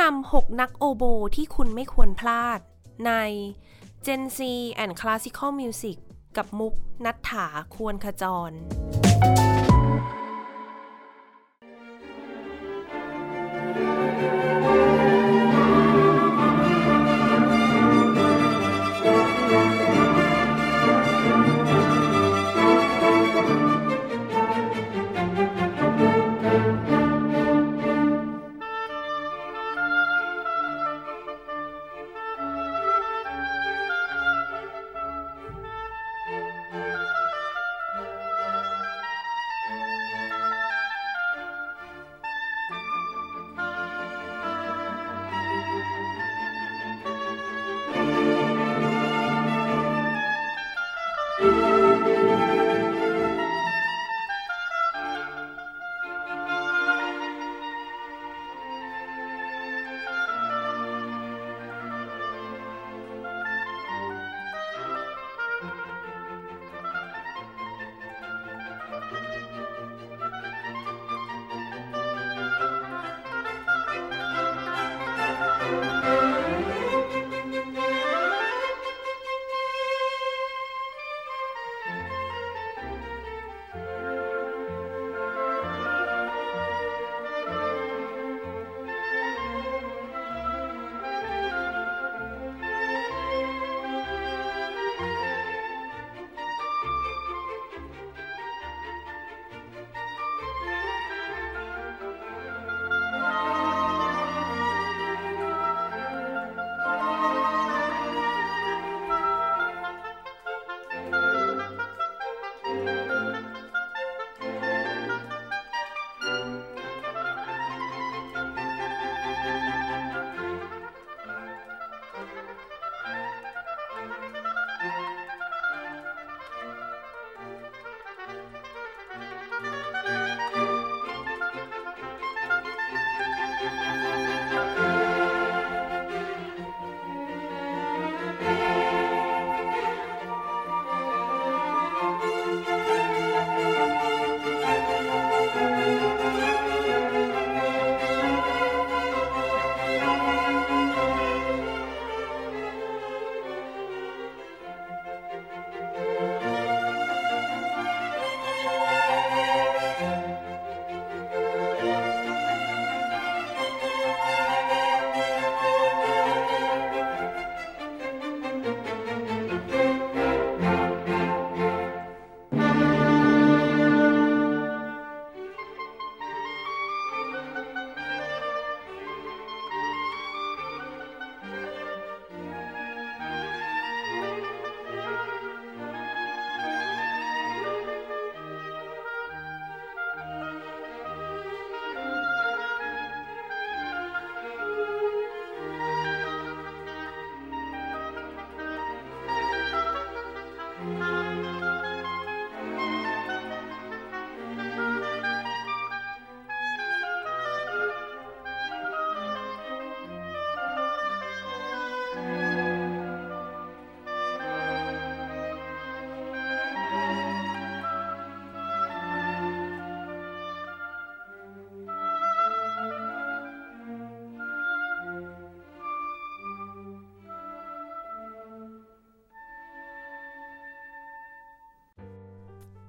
นำ 6 นักโอโบที่คุณไม่ควรพลาด ใน Gen Z and Classical Music กับมุกนัทถาควรขจร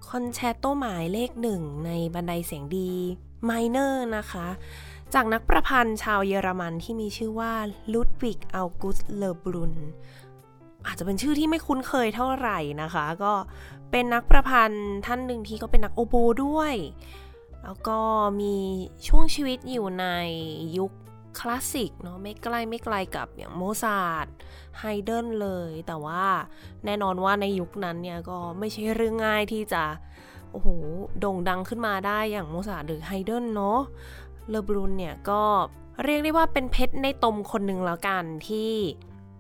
คอนแชร์โตหมายเลขหนึ่งในบันไดเสียง D minor นะคะ จากนักประพันธ์ชาวเยอรมันที่มีชื่อว่าลุดวิกอัลกุสเลบรุนอาจจะเป็นชื่อที่ไม่คุ้นเคยเท่าไหร่นะคะ ก็เป็นนักประพันธ์ท่านหนึ่งที่ก็เป็นนักโอโบด้วย แล้วก็มีช่วงชีวิตอยู่ในยุคคลาสสิกเนาะไม่ใกล้ไม่ไกลกับอย่างโมซาร์ทไฮเดนเลย แต่ว่าแน่นอนว่าในยุคนั้นเนี่ยก็ไม่ใช่เรื่องง่ายที่จะ โอ้โหโด่งดังขึ้นมาได้อย่างโมซาร์ทหรือไฮเดนเนาะเลบรุนเนี่ยก็เรียกได้ว่าเป็นเพชรในตมคนหนึ่งแล้วกันที่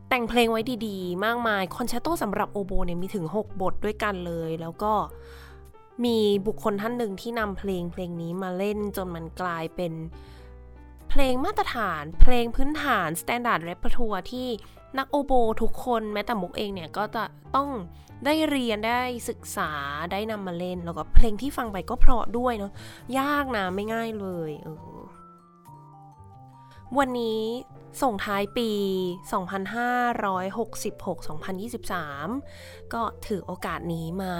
แต่งเพลงไว้ดีๆ มากมายคอนแชร์โตสำหรับโอโบเนี่ยมีถึง 6 บทด้วยกันเลย แล้วก็มีบุคคลท่านหนึ่งที่นำเพลงเพลงนี้มาเล่นจนมันกลายเป็นเพลงมาตรฐาน เพลงพื้นฐาน Standard Repertoire ที่นักโอโบทุกคนแม้แต่มุกเองเนี่ย ก็จะต้อง ได้เรียนได้ศึกษาได้นำมาเล่น แล้วก็เพลงที่ฟังไปก็เพราะด้วยเนาะยากนะไม่ง่ายเลยเออวันนี้ส่งท้ายปี 2566-2023 ก็ถือโอกาสนี้มา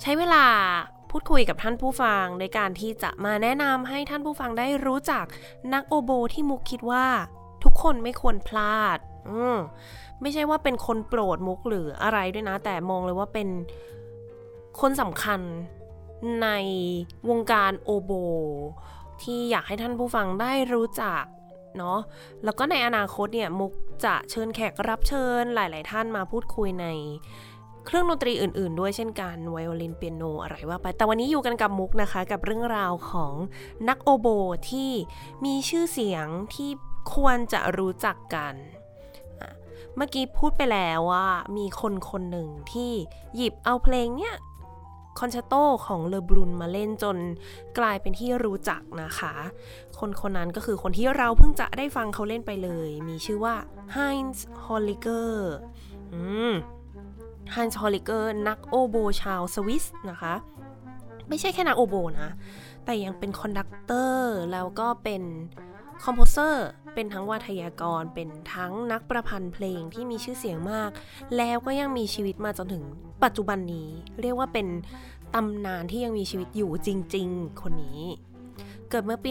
ใช้เวลาพูดคุยกับท่านผู้ฟังในการที่จะมาแนะนำให้ท่านผู้ฟังได้รู้จักนักโอโบที่มุกคิดว่าทุกคนไม่ควรพลาดอืม ไม่ใช่ว่าเป็นคนโปรดมุกหรืออะไรด้วยนะ แต่มองเลยว่าเป็นคนสำคัญในวงการโอโบ ที่อยากให้ท่านผู้ฟังได้รู้จักเนาะแล้วก็ในอนาคตเนี่ยมุกจะเชิญแขกรับเชิญหลาย ๆ ท่านมาพูดคุยในเครื่องดนตรีอื่น ๆ ด้วยเช่นกันไวโอลินเปียโนอะไรว่าไป แต่วันนี้อยู่กันกับมุกนะคะ กับเรื่องราวของนักโอโบที่มีชื่อเสียงที่ควรจะรู้จักกัน เมื่อกี้พูดไปแล้วว่ามีคนคนหนึ่งที่หยิบเอาเพลงเนี้ยคอนแชตโตของเลอบรุนมาเล่นจนกลายเป็นที่รู้จักนะคะ คนคนนั้นก็คือคนที่เราเพิ่งจะได้ฟังเขาเล่นไปเลย มีชื่อว่า Heinz Holliger อืม Heinz Holliger นักโอโบชาวสวิสนะคะ ไม่ใช่แค่นักโอโบนะ แต่ยังเป็น conductor แล้วก็เป็น composer เป็นทั้งวาทยากร เป็นทั้งนักประพันธ์เพลงที่มีชื่อเสียงมาก แล้วก็ยังมีชีวิตมาจนถึงปัจจุบันนี้ เรียกว่าเป็นตำนานที่ยังมีชีวิตอยู่จริง ๆ คนนี้ เกิดเมื่อปี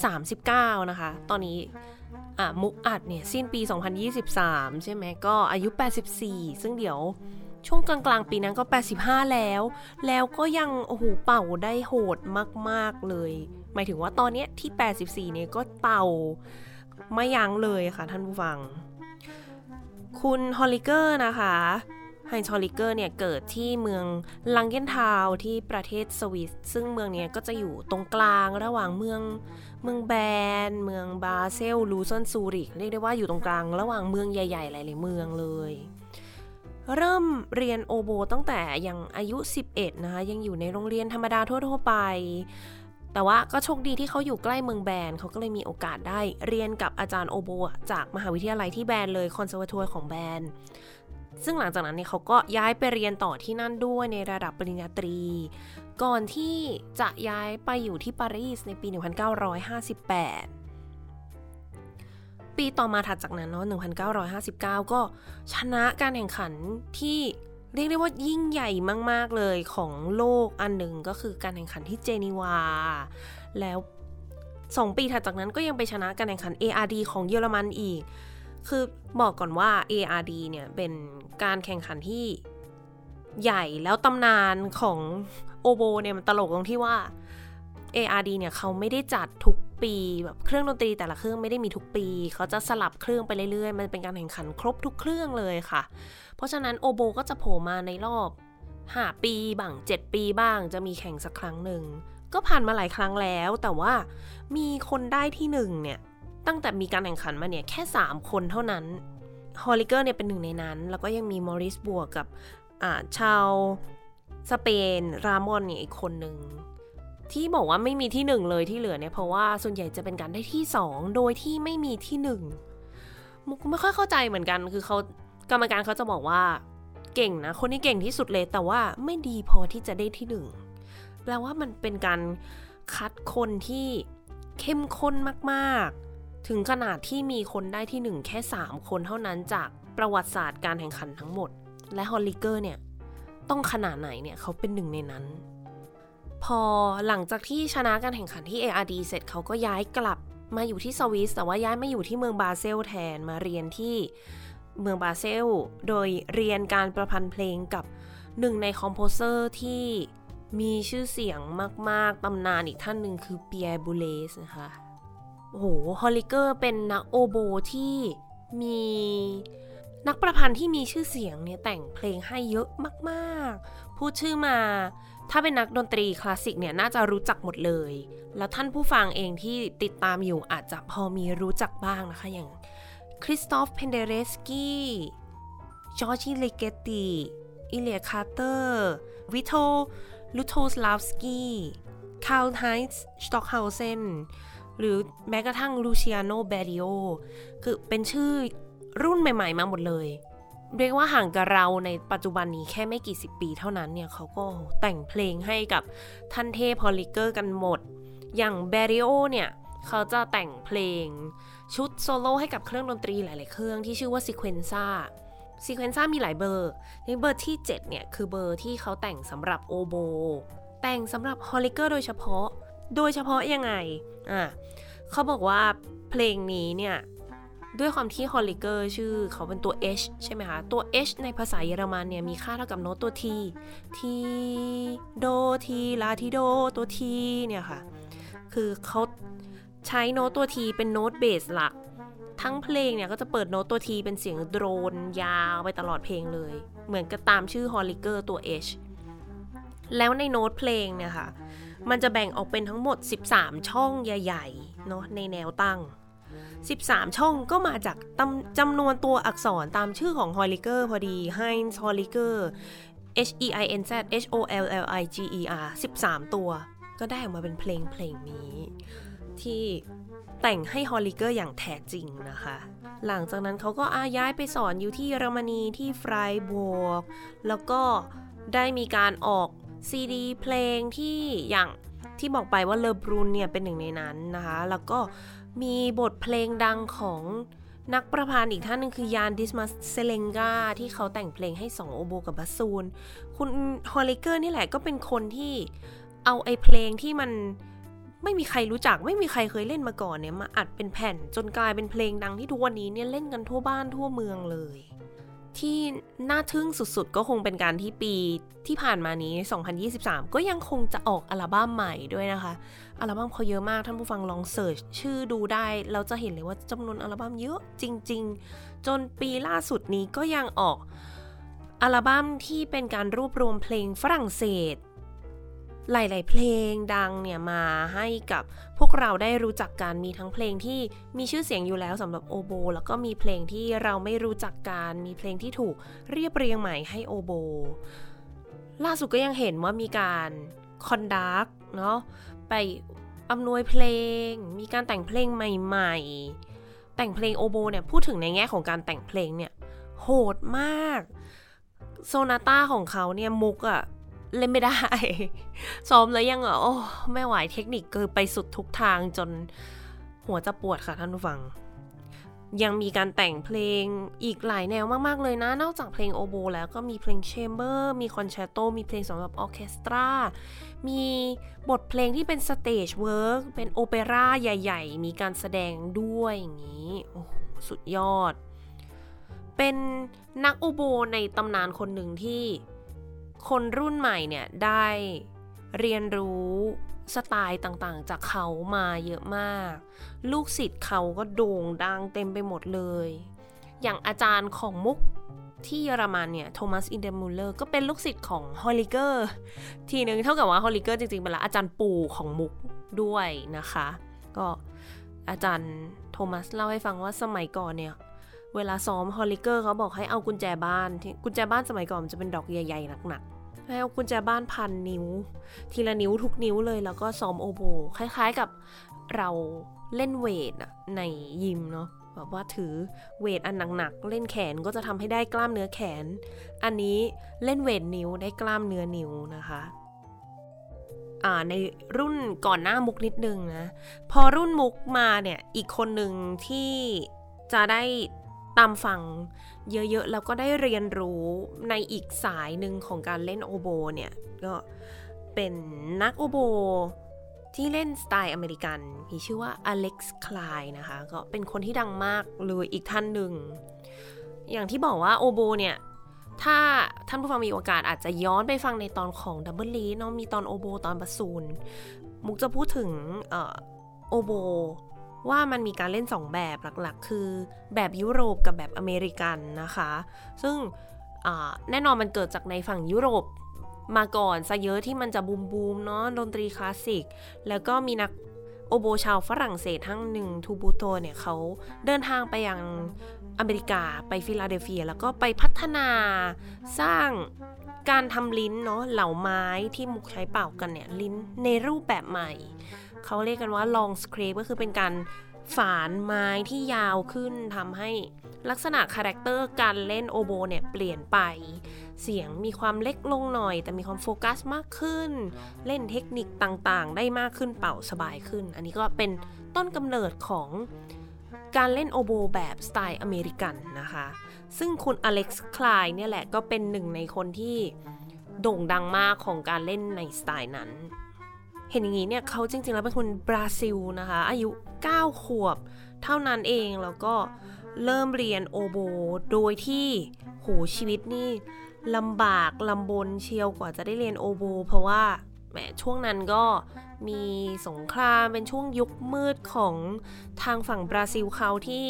1939 นะคะ ตอนนี้อะมุกอัดเนี่ยสิ้นปี 2023 ใช่ไหมก็อายุ 84 ซึ่งเดี๋ยวช่วงกลางๆ ปีนั้นก็ 85 แล้ว แล้วก็ยังโอ้โหเป่าได้โหดมาก ๆ เลย หมายถึงว่าตอนนี้ที่ 84 เนี่ยก็เป่าไม่ยั้งเลยค่ะท่านผู้ฟัง คุณฮอลลิเกอร์นะคะไฮน์ฮอลลิเกอร์เนี่ยเกิดที่เมืองลังเกนทาวที่ประเทศสวิส ซึ่งเมืองนี้ก็จะอยู่ตรงกลางระหว่างเมืองเมืองแบน เมืองบาเซล ลูซอนซูริก เรียกได้ว่าอยู่ตรงกลางระหว่างเมืองใหญ่ๆ หลายๆเมืองเลย เริ่มเรียนโอโบตั้งแต่ยังอายุ 11 นะคะยังอยู่ในโรงเรียนธรรมดาทั่วๆไป แต่ว่าก็โชคดีที่เขาอยู่ใกล้เมืองแบนเขาก็เลยมีโอกาสได้เรียนกับอาจารย์โอโบจากมหาวิทยาลัยที่แบนเลยคอนเสิร์ตทัวร์ของแบนซึ่งหลังจากนั้นเนี่ยเขาก็ย้ายไปเรียนต่อที่นั่นด้วยในระดับปริญญาตรี ก่อนที่จะย้ายไปอยู่ที่ปารีสในปี 1958 ปีต่อมาถัดจากนั้นเนาะ 1959 ก็ชนะการแข่งขันที่ เรียกได้ว่ายิ่งใหญ่มาก ๆ เลยของโลกอันหนึ่งก็คือการแข่งขันที่เจนีวา แล้ว 2 ปีถัดจากนั้นก็ยังไปชนะการแข่งขัน ARD ของเยอรมันอีก คือบอกก่อนว่า ARD เนี่ยเป็นการแข่งขันที่ใหญ่แล้วตำนานของโอโบเนี่ยมันตลกตรงที่ว่า ARD เนี่ยเขาไม่ได้จัดทุก ปีแบบเครื่องดนตรีแต่ละเครื่องไม่ได้มีทุกปี เขาจะสลับเครื่องไปเรื่อยๆ มันเป็นการแข่งขันครบทุกเครื่องเลยค่ะ เพราะฉะนั้นโอโบก็จะโผล่มาในรอบ5ปีบ้าง7 ปีบ้างจะมีแข่งสักครั้งหนึ่ง ก็ผ่านมาหลายครั้งแล้ว แต่ว่ามีคนได้ที่หนึ่งเนี่ยตั้งแต่มีการแข่งขันมาเนี่ยแค่ 3 คนเท่านั้นฮอลลิเกอร์เนี่ยเป็นหนึ่งในนั้น แล้วก็ยังมีมอริสบัวกับชาวสเปนรามอนเนี่ยอีกคนหนึ่ง ที่บอกว่าไม่มีที่หนึ่งเลยที่เหลือเนี่ยเพราะว่าส่วนใหญ่จะเป็นการได้ที่สองโดยที่ไม่มีที่หนึ่งมุกไม่ค่อยเข้าใจเหมือนกัน คือเขากรรมการเขาจะบอกว่า เก่งนะ คนนี้เก่งที่สุดเลยแต่ว่าไม่ดีพอที่จะได้ที่หนึ่งแปลว่ามันเป็นการคัดคนที่เข้มข้นมากๆ ถึงขนาดที่มีคนได้ที่หนึ่งแค่ 3 คนเท่านั้นจากประวัติศาสตร์การแข่งขันทั้งหมด และฮอลลิเกอร์เนี่ยต้องขนาดไหนเนี่ยเขาเป็นหนึ่งในนั้น พอหลังจากที่ชนะการแข่งขันที่ ARD เสร็จเขาก็ย้ายกลับมาอยู่ที่สวิสแต่ว่าย้ายมาอยู่ที่เมืองบาเซลแทนมาเรียนที่เมืองบาเซล โดยเรียนการประพันธ์เพลงกับหนึ่งใน composer ที่มีชื่อเสียงมาก ๆ ตำนานอีกท่านหนึ่งคือเปียร์บูเลสนะคะ โอ้โห ฮอลลิเกอร์เป็นนักโอโบที่มีนักประพันธ์ที่มีชื่อเสียงเนี่ยแต่งเพลงให้เยอะมาก ๆ พูดชื่อมา ถ้าเป็นนักดนตรีคลาสสิกเนี่ยน่าจะรู้จักหมดเลย แล้วท่านผู้ฟังเองที่ติดตามอยู่อาจจะพอมีรู้จักบ้างนะคะ อย่างคริสตอฟเพนเดเรสกี้จอร์จิเลเกติอิเลียคาร์เตอร์วิโตลูโทสลาวสกี้คาร์ลไฮส์สต็อกเฮาเซนหรือแม้กระทั่งลูเชียโนเบริโอคือเป็นชื่อรุ่นใหม่ ๆ มาหมดเลย เรียกว่าห่างกับเราในปัจจุบันนี้แค่ไม่กี่สิบปีเท่านั้นเนี่ยเขาก็แต่งเพลงให้กับท่านเทพฮอลลิเกอร์กันหมด อย่างเบริโอเนี่ย เขาจะแต่งเพลงชุดโซโล่ให้กับเครื่องดนตรีหลาย ๆ เครื่องที่ชื่อว่าซีเควนซ่าซีเควนซ่ามีหลายเบอร์ ในเบอร์ที่ 7 เนี่ย คือเบอร์ที่เขาแต่งสำหรับโอโบ แต่งสำหรับฮอลลิเกอร์โดยเฉพาะ โดยเฉพาะยังไง อะเขาบอกว่าเพลงนี้เนี่ย ด้วยความที่ฮอลลิเกอร์ชื่อเขาเป็นตัว H ใช่ไหมคะ ตัว H ในภาษาเยอรมันเนี่ยมีค่าเท่ากับโน้ตตัว T ทีโดทีลาทีโดตัว ทีเนี่ยค่ะ คือเขาใช้โน้ตตัว T เป็นโน้ตเบสหลัก ทั้งเพลงเนี่ยก็จะเปิดโน้ตตัว T เป็นเสียงโดรนยาวไปตลอดเพลงเลย เหมือนกับตามชื่อฮอลลิเกอร์ตัว H แล้วในโน้ตเพลงเนี่ยค่ะ มันจะแบ่งออกเป็นทั้งหมด 13 ช่องใหญ่ๆ เนาะในแนวตั้ง 13 ช่องก็มาจากจำนวนตัวอักษรตามชื่อของฮอลลิเกอร์พอดี Heinz Holliger H E I N Z H O L L I G E R 13 ตัว ก็ได้ออกมาเป็นเพลงเพลงนี้ ที่แต่งให้ฮอลลิเกอร์อย่างแท้จริงนะคะ หลังจากนั้นเขาก็อาย้ายไปสอนอยู่ที่เยอรมนีที่ไฟร์บวก แล้วก็ได้มีการออกซีดีเพลงที่อย่างที่บอกไปว่าเลอบรูนเนี่ยเป็นหนึ่งในนั้นนะคะ แล้วก็ มีบทเพลงดังของนักประพันธ์อีกท่านหนึ่งคือยานดิสมาเซเลงกาที่เขาแต่งเพลงให้สองโอโบกับบัสซูน คุณฮอลลิเกอร์นี่แหละก็เป็นคนที่เอาไอ้เพลงที่มันไม่มีใครรู้จักไม่มีใครเคยเล่นมาก่อนเนี่ยมาอัดเป็นแผ่นจนกลายเป็นเพลงดังที่ทุกวันนี้เนี่ยเล่นกันทั่วบ้านทั่วเมืองเลย ที่น่าทึ่งสุดๆ ก็คงเป็นการที่ปีที่ผ่านมานี้ 2023 ก็ยังคงจะออกอัลบั้มใหม่ด้วยนะคะ อัลบั้มเขาเยอะมากท่านผู้ฟังลอง search ชื่อดูได้เราจะเห็นเลยว่าจำนวนอัลบั้มเยอะจริง ๆ จนปีล่าสุดนี้ก็ยังออกอัลบั้มที่เป็นการรวบรวมเพลงฝรั่งเศส หลาย ๆ เพลงดังเนี่ยมาให้กับพวกเราได้รู้จักกันมีทั้งเพลงที่มีชื่อเสียงอยู่แล้วสำหรับโอโบ แล้วก็มีเพลงที่เราไม่รู้จักกันมีเพลงที่ถูกเรียบเรียงใหม่ให้โอโบ ล่าสุดก็ยังเห็นว่ามีการคอนดักเนาะ ไปอำนวยเพลง มีการแต่งเพลงใหม่ ๆ แต่งเพลงโอโบเนี่ยพูดถึงในแง่ของการแต่งเพลงเนี่ยโหดมาก โซนาต้าของเขาเนี่ยมุกอะเล่นไม่ได้ ซ้อมแล้วยังอะโอ้ไม่ไหวเทคนิคเกินไปสุดทุกทางจนหัวจะปวดค่ะท่านผู้ฟัง ยังมีการแต่งเพลงอีกหลายแนวมาก ๆ เลยนะ นอกจากเพลงโอโบแล้วก็มีเพลงแชมเบอร์ มีคอนแชตโต มีเพลงสำหรับออเคสตรา มีบทเพลงที่เป็น stage work เป็นโอเปร่าใหญ่ ๆ มีการแสดงด้วยอย่างนี้ โอ้สุดยอด เป็นนักโอโบในตำนานคนหนึ่งที่คนรุ่นใหม่เนี่ยได้เรียนรู้ สไตล์ต่างๆ จากเขามาเยอะมาก ลูกศิษย์เขาก็โด่งดังเต็มไปหมดเลย อย่างอาจารย์ของมุกที่เยอรมันเนี่ยโทมัสอินเดอร์มูห์เลอก็เป็นลูกศิษย์ของฮอลลิเกอร์ทีนึงเท่ากับว่าฮอลลิเกอร์จริงๆเป็นละอาจารย์ปู่ของมุกด้วยนะคะ ก็อาจารย์โทมัสเล่าให้ฟังว่าสมัยก่อนเนี่ย เวลาซ้อมฮอลลิเกอร์เขาบอกให้เอากุญแจบ้านกุญแจบ้านสมัยก่อนจะเป็นดอกใหญ่ๆหนักๆ ให้เอากุญแจบ้านพันนิ้ว ทีละนิ้วทุกนิ้วเลยแล้วก็ซ้อมโอโบ คล้ายๆกับเราเล่น weight ในยิมเนาะแบบว่าถือ weight อันหนักๆเล่นแขนก็จะทำให้ได้กล้ามเนื้อแขน อันนี้เล่นเวทนิ้วได้กล้ามเนื้อนิ้วนะคะในรุ่นก่อนหน้ามุกนิดนึงนะ พอรุ่นมุกมาเนี่ยอีกคนหนึ่งที่จะได้ตามฟัง เยอะๆ แล้วก็ได้เรียนรู้ในอีกสายหนึ่งของการเล่นโอโบเนี่ย ก็เป็นนักโอโบที่เล่นสไตล์อเมริกัน มีชื่อว่าอเล็กซ์คลายนะคะ ก็เป็นคนที่ดังมากเลยอีกท่านหนึ่ง อย่างที่บอกว่าโอโบเนี่ย ถ้าท่านผู้ฟังมีโอกาสอาจจะย้อนไปฟังในตอนของ double reed เนาะมีตอนโอโบตอนบาสซูน มุกจะพูดถึงโอโบ ว่ามันมีการเล่น 2 แบบหลักๆ คือแบบยุโรปกับแบบอเมริกันนะคะ ซึ่งแน่นอนมันเกิดจากในฝั่งยุโรปมาก่อนซะเยอะที่มันจะ boom boom เนาะดนตรีคลาสสิก แล้วก็มีนักโอโบชาวฝรั่งเศสท่านหนึ่งทาบูโตเนี่ยเขาเดินทางไปยังอเมริกาไปฟิลาเดลเฟีย แล้วก็ไปพัฒนาสร้างการทำลิ้นเนาะเหลาไม้ที่มุกใช้เป่ากันเนี่ยลิ้นในรูปแบบใหม่ เขาเรียกกันว่า long scrape ก็คือเป็นการฝานไม้ที่ยาวขึ้นทำให้ลักษณะ character การเล่นโอโบเนี่ยเปลี่ยนไป เสียงมีความเล็กลงหน่อย แต่มีความโฟกัสมากขึ้น เล่นเทคนิคต่างๆ ได้มากขึ้นเป่าสบายขึ้น อันนี้ก็เป็นต้นกำเนิดของการเล่นโอโบแบบสไตล์อเมริกันนะคะ ซึ่งคุณอเล็กซ์คลายเนี่ยแหละก็เป็นหนึ่งในคนที่โด่งดังมากของการเล่นในสไตล์นั้น เห็นอย่างนี้เนี่ยเขาจริงๆ แล้วเป็นคนบราซิลนะคะ อายุ 9 ขวบ เท่านั้นเองแล้วก็เริ่มเรียนโอโบ โดยที่โหชีวิตนี่ลำบากลำบนเชียวกว่าจะได้เรียนโอโบ เพราะว่าแหมช่วงนั้นก็มีสงครามเป็นช่วงยุคมืดของทางฝั่งบราซิลเขาที่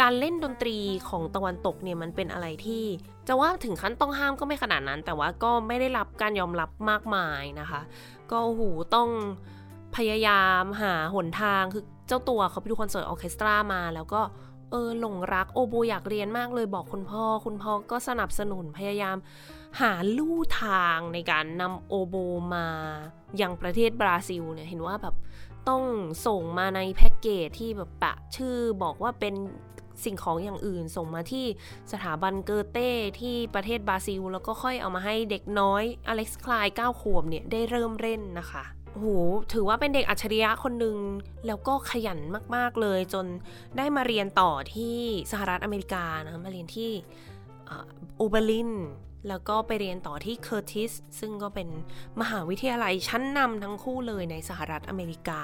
การเล่นดนตรีของตะวันตกเนี่ยมันเป็นอะไรที่ จะว่าถึงขั้นต้องห้ามก็ไม่ขนาดนั้น แต่ว่าก็ไม่ได้รับการยอมรับมากมายนะคะ ก็หูต้องพยายามหาหนทางคือเจ้าตัวเขาไปดูคอนเสิร์ตออเคสตรามา แล้วก็เออหลงรักโอโบอยากเรียนมากเลยบอกคุณพ่อ คุณพ่อก็สนับสนุนพยายามหาลู่ทางในการนำโอโบมาอยังประเทศบราซิลเนี่ยเห็นว่าแบบต้องส่งมาในแพ็กเกจที่แบบปะชื่อบอกว่าเป็น สิ่งของอย่างอื่น ส่งมาที่สถาบันเกอเต้ที่ประเทศบราซิล แล้วก็ค่อยเอามาให้เด็กน้อยอเล็กซ์คลาย9ขวบเนี่ยได้เริ่มเล่นนะคะโอ้โหถือว่าเป็นเด็กอัจฉริยะคนหนึ่งแล้วก็ขยันมาก ๆ เลย จนได้มาเรียนต่อที่สหรัฐอเมริกานะมาเรียนที่โอเบอร์ลินแล้วก็ไปเรียนต่อที่เคอร์ติสซึ่งก็เป็นมหาวิทยาลัยชั้นนำทั้งคู่เลยในสหรัฐอเมริกา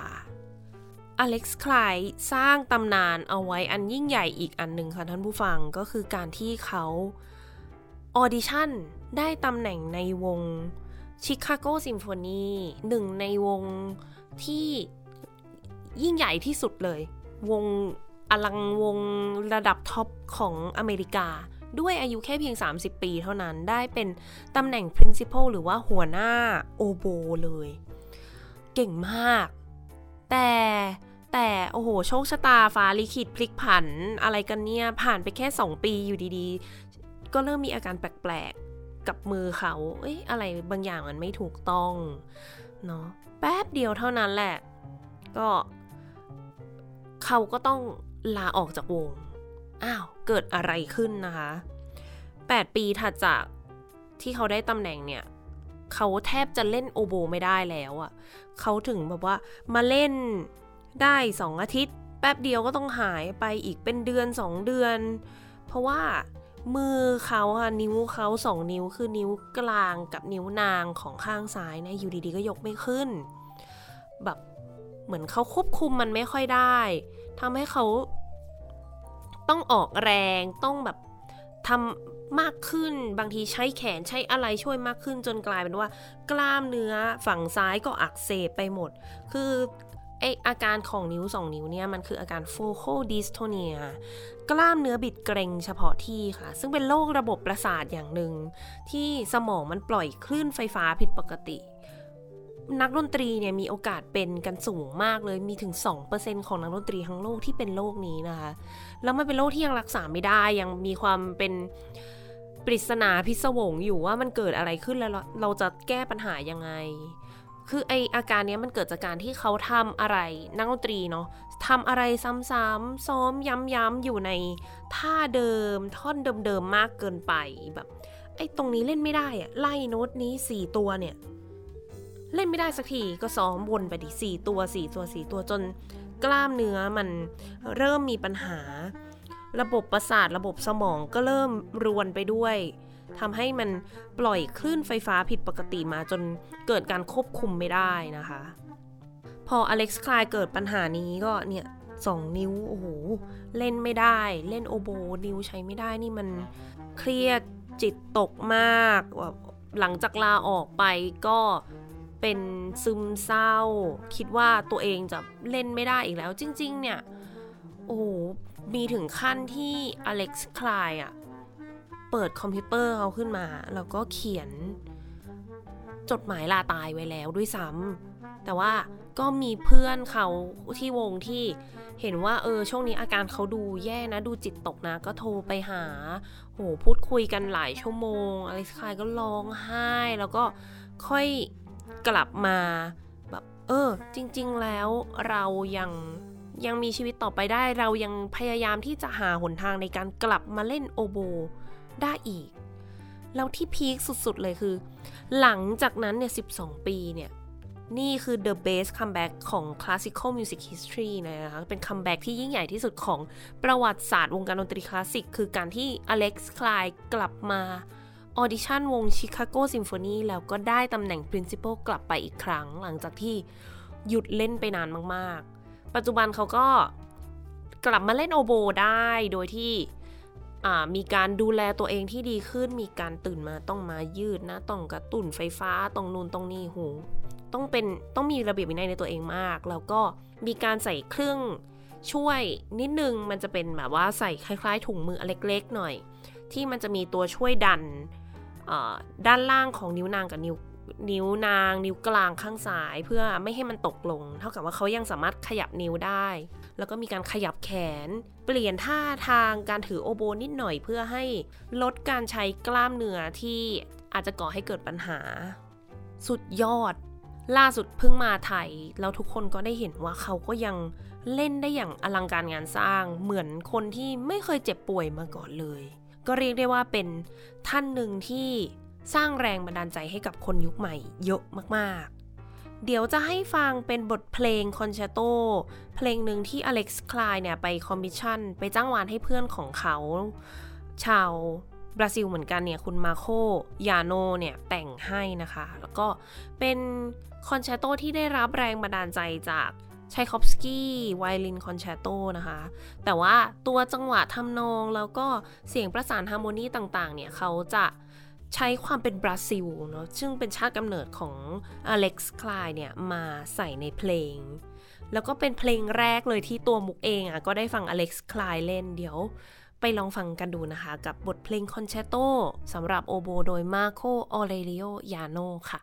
อเล็กซ์ไคลน์สร้างตำนานเอาไว้อันยิ่งใหญ่อีกอันหนึ่งค่ะท่านผู้ฟังก็คือการที่เขา audition ได้ตำแหน่งในวงชิคาโกซิมโฟนีหนึ่งในวงที่ยิ่งใหญ่ที่สุดเลย วงอลังวงระดับท็อปของอเมริกา ด้วยอายุแค่เพียง 30 ปีเท่านั้นได้เป็นตำแหน่ง principal หรือว่าหัวหน้าโอโบเลย เก่งมาก แต่ แต่โอ้โห โชคชะตาฟ้าลิขิตพลิกผันอะไรกันเนี่ย ผ่านไปแค่ 2 ปีอยู่ดีๆ ก็เริ่มมีอาการแปลกๆ กับมือเขา เอ้ยอะไรบางอย่างมันไม่ถูกต้องเนาะแป๊บเดียวเท่านั้นแหละ ก็เขาก็ต้องลาออกจากวง อ้าว เกิดอะไรขึ้นนะคะ 8 ปีถัดจากที่เขาได้ตำแหน่งเนี่ย เขาแทบจะเล่นโอโบไม่ได้แล้วอะ่ะ เขาถึงแบบว่ามาเล่น ได้สองอาทิตย์ แป๊บเดียวก็ต้องหายไปอีกเป็นเดือนสองเดือน เพราะว่ามือเขาอะนิ้วเขาสองนิ้วคือนิ้วกลางกับนิ้วนางของข้างซ้ายนะอยู่ดีๆก็ยกไม่ขึ้น แบบเหมือนเขาควบคุมมันไม่ค่อยได้ทำให้เขาต้องออกแรงต้องแบบทำมากขึ้นบางทีใช้แขนใช้อะไรช่วยมากขึ้นจนกลายเป็นว่า กล้ามเนื้อฝั่งซ้ายก็อักเสบไปหมด คือ ไออาการของนิ้วสองนิ้วเนี่ยมันคืออาการ focal dystonia กล้ามเนื้อบิดเกร็งเฉพาะที่ค่ะ ซึ่งเป็นโรคระบบประสาทอย่างหนึ่ง ที่สมองมันปล่อยคลื่นไฟฟ้าผิดปกติ นักดนตรีเนี่ยมีโอกาสเป็นกันสูงมากเลยมีถึง 2%ของนักดนตรีทั้งโลกที่เป็นโรคนี้นะคะ แล้วมันเป็นโรคที่ยังรักษาไม่ได้ยังมีความเป็นปริศนาพิศวงอยู่ว่ามันเกิดอะไรขึ้นแล้วเราจะแก้ปัญหายังไง คือไออาการนี้มันเกิดจากการที่เขาทำอะไรนักดนตรีเนาะทำอะไรซ้ำๆซ้อมย้ำๆอยู่ในท่าเดิมท่อนเดิมๆมากเกินไปแบบ ไอตรงนี้เล่นไม่ได้อะไล่โน้ตนี้สี่ตัวเนี่ย เล่นไม่ได้สักทีก็ซ้อมวนไปดิสี่ตัวสี่ตัวสี่ตัวจนกล้ามเนื้อมันเริ่มมีปัญหา ระบบประสาทระบบสมองก็เริ่มรวนไปด้วย ทำให้มันปล่อยคลื่นไฟฟ้าผิดปกติมาจนเกิดการควบคุมไม่ได้นะคะ พออเล็กซ์คลายเกิดปัญหานี้ก็เนี่ยสองนิ้วโอ้โหเล่นไม่ได้ เล่นโอโบนิ้วใช้ไม่ได้นี่มันเครียดจิตตกมากแบบหลังจากลาออกไปก็เป็นซึมเศร้า คิดว่าตัวเองจะเล่นไม่ได้อีกแล้ว จริง ๆ เนี่ย โอ้โหมีถึงขั้นที่อเล็กซ์คลายอะ เปิดคอมพิวเตอร์เขาขึ้นมา แล้วก็เขียนจดหมายลาตายไว้แล้วด้วยซ้ำแต่ว่าก็มีเพื่อนเขาที่วงที่เห็นว่าเออช่วงนี้อาการเขาดูแย่นะดูจิตตกนะ ก็โทรไปหา โหพูดคุยกันหลายชั่วโมงอเล็กซ์คายก็ร้องไห้ แล้วก็ค่อยกลับมาแบบเออ จริง ๆ แล้วเรายังยังมีชีวิตต่อไปได้ เรายังพยายามที่จะหาหนทางในการกลับมาเล่นโอโบ ได้อีก แล้วที่ peak สุดๆเลยคือ หลังจากนั้นเนี่ย 12 ปีเนี่ย นี่คือ the best comeback ของ classical music history นะคะ เป็น comeback ที่ยิ่งใหญ่ที่สุดของประวัติศาสตร์วงการดนตรีคลาสสิก คือการที่อเล็กซ์ไคลน์กลับมา audition วงชิคาโกซิมโฟนีแล้วก็ได้ตำแหน่ง principal กลับไปอีกครั้ง หลังจากที่หยุดเล่นไปนานมากๆ ปัจจุบันเขาก็กลับมาเล่นโอโบได้โดยที่ มีการดูแลตัวเองที่ดีขึ้น มีการตื่นมาต้องมายืดนะ ต้องกระตุ้นไฟฟ้าตรงนูนตรงนี้หูต้องเป็นต้องมีระเบียบวินัยในตัวเองมาก แล้วก็มีการใส่เครื่องช่วยนิดนึงมันจะเป็นแบบว่าใส่คล้ายๆถุงมือเล็กๆหน่อย ที่มันจะมีตัวช่วยดันด้านล่างของนิ้วนางกับนิ้วนิ้วนาง นิ้วกลางข้างซ้าย เพื่อไม่ให้มันตกลง เท่ากับว่าเขายังสามารถขยับนิ้วได้ แล้วก็มีการขยับแขน เปลี่ยนท่าทางการถือโอโบนิดหน่อยเพื่อให้ลดการใช้กล้ามเนื้อที่อาจจะก่อให้เกิดปัญหา สุดยอด ล่าสุดเพิ่งมาไทย แล้วทุกคนก็ได้เห็นว่าเขาก็ยังเล่นได้อย่างอลังการงานสร้าง เหมือนคนที่ไม่เคยเจ็บป่วยมาก่อนเลย ก็เรียกได้ว่าเป็นท่านหนึ่งที่สร้างแรงบันดาลใจให้กับคนยุคใหม่เยอะมากๆ เดี๋ยวจะให้ฟังเป็นบทเพลงคอนแชร์โตเพลงหนึ่งที่อเล็กซ์ไคลน์เนี่ยไปคอมมิชชั่น ไปจ้างวานให้เพื่อนของเขา ชาวบราซิลเหมือนกันเนี่ยคุณมาร์โคยาโนเนี่ยแต่งให้นะคะ แล้วก็เป็นคอนแชร์โตที่ได้รับแรงบันดาลใจจากไชคอฟสกีไวโอลินคอนแชร์โตนะคะ แต่ว่าตัวจังหวะทำนองแล้วก็เสียงประสาน harmony ต่างๆเนี่ยเขาจะ ใช้ความเป็นบราซิลเนาะซึ่งเป็นชาติกำเนิดของอเล็กซ์ไคลน์เนี่ยมาใส่ในเพลง แล้วก็เป็นเพลงแรกเลยที่ตัวมุกเองอะก็ได้ฟังอเล็กซ์ไคลน์เล่นเดี๋ยวไปลองฟังกันดูนะคะ กับบทเพลงคอนแชร์โตสำหรับโอโบโดยมาร์โคออเรลิโอยาโนค่ะ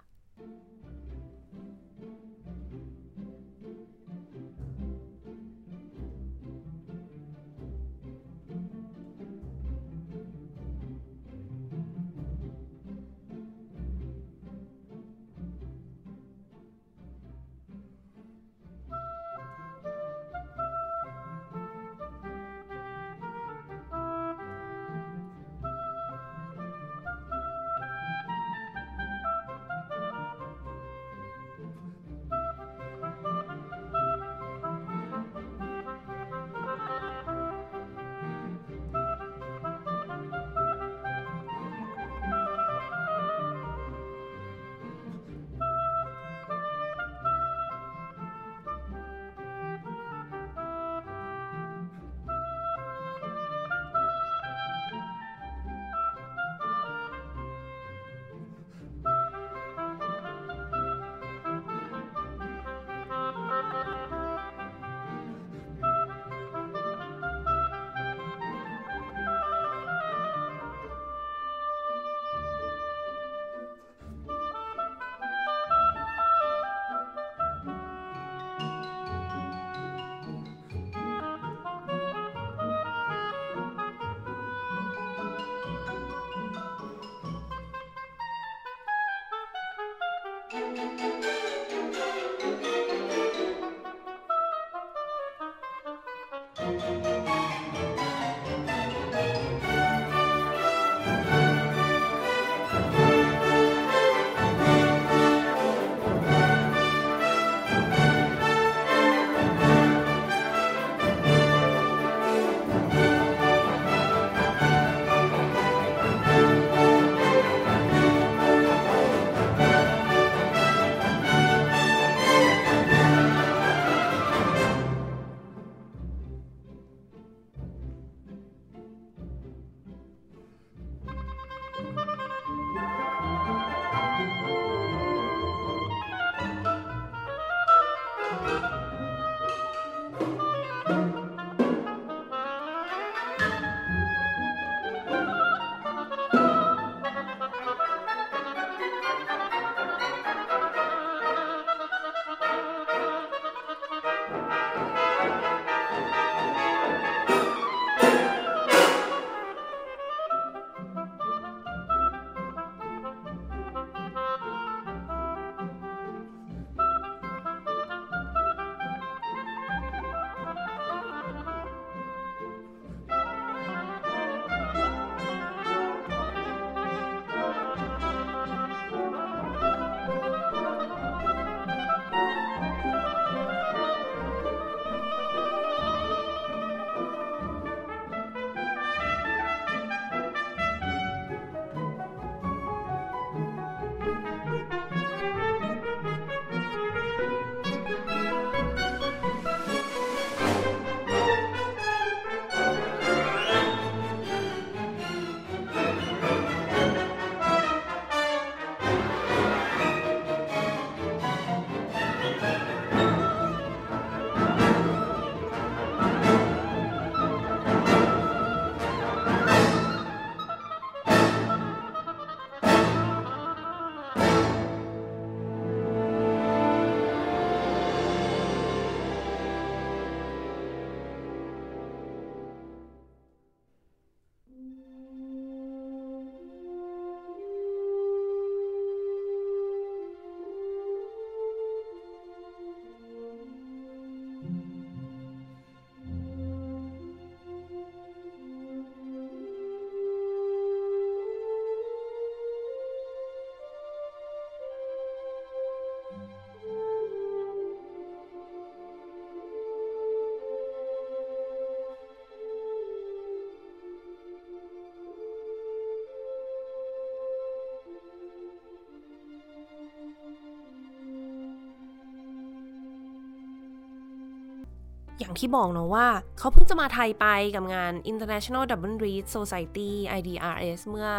อย่างที่บอกเนาะว่า เขาเพิ่งจะมาไทยไปกับงาน International Double Read Society IDRS เมื่อ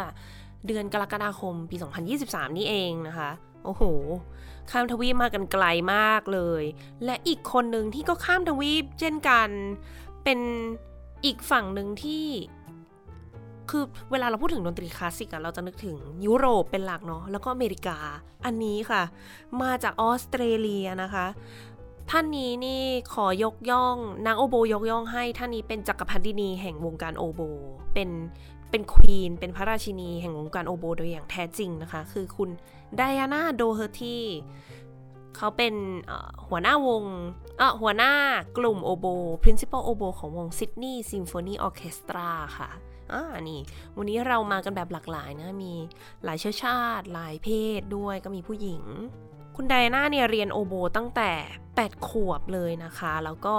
เดือนกรกฎาคมปี 2023 นี่เองนะคะ โอ้โห ข้ามทวีปมากันไกลมากเลย และอีกคนหนึ่งที่ก็ข้ามทวีปเช่นกัน เป็นอีกฝั่งหนึ่งที่ คือเวลาเราพูดถึงดนตรีคลาสสิกอะเราจะนึกถึงยุโรปเป็นหลักเนาะ แล้วก็อเมริกา อันนี้ค่ะ มาจากออสเตรเลียนะคะ ท่านนี้นี่ขอยกย่องนักโอโบยกย่องให้ ท่านนี้เป็นจักรพรรดินีแห่งวงการโอโบ เป็นเป็น queen เป็นพระราชินีแห่งวงการโอโบโดยอย่างแท้จริงนะคะ คือคุณไดอาน่าโดเฮอร์ทีที่เขาเป็นหัวหน้าวงหัวหน้ากลุ่มโอโบ principal โอโบของวงซิดนีย์ซิมโฟนีออเคสตราค่ะอ่านี่ วันนี้เรามากันแบบหลากหลายนะ มีหลายเชื้อชาติ หลายเพศด้วย ก็มีผู้หญิง คุณไดอาน่าเนี่ยเรียนโอโบตั้งแต่ 8 ขวบเลยนะคะ แล้วก็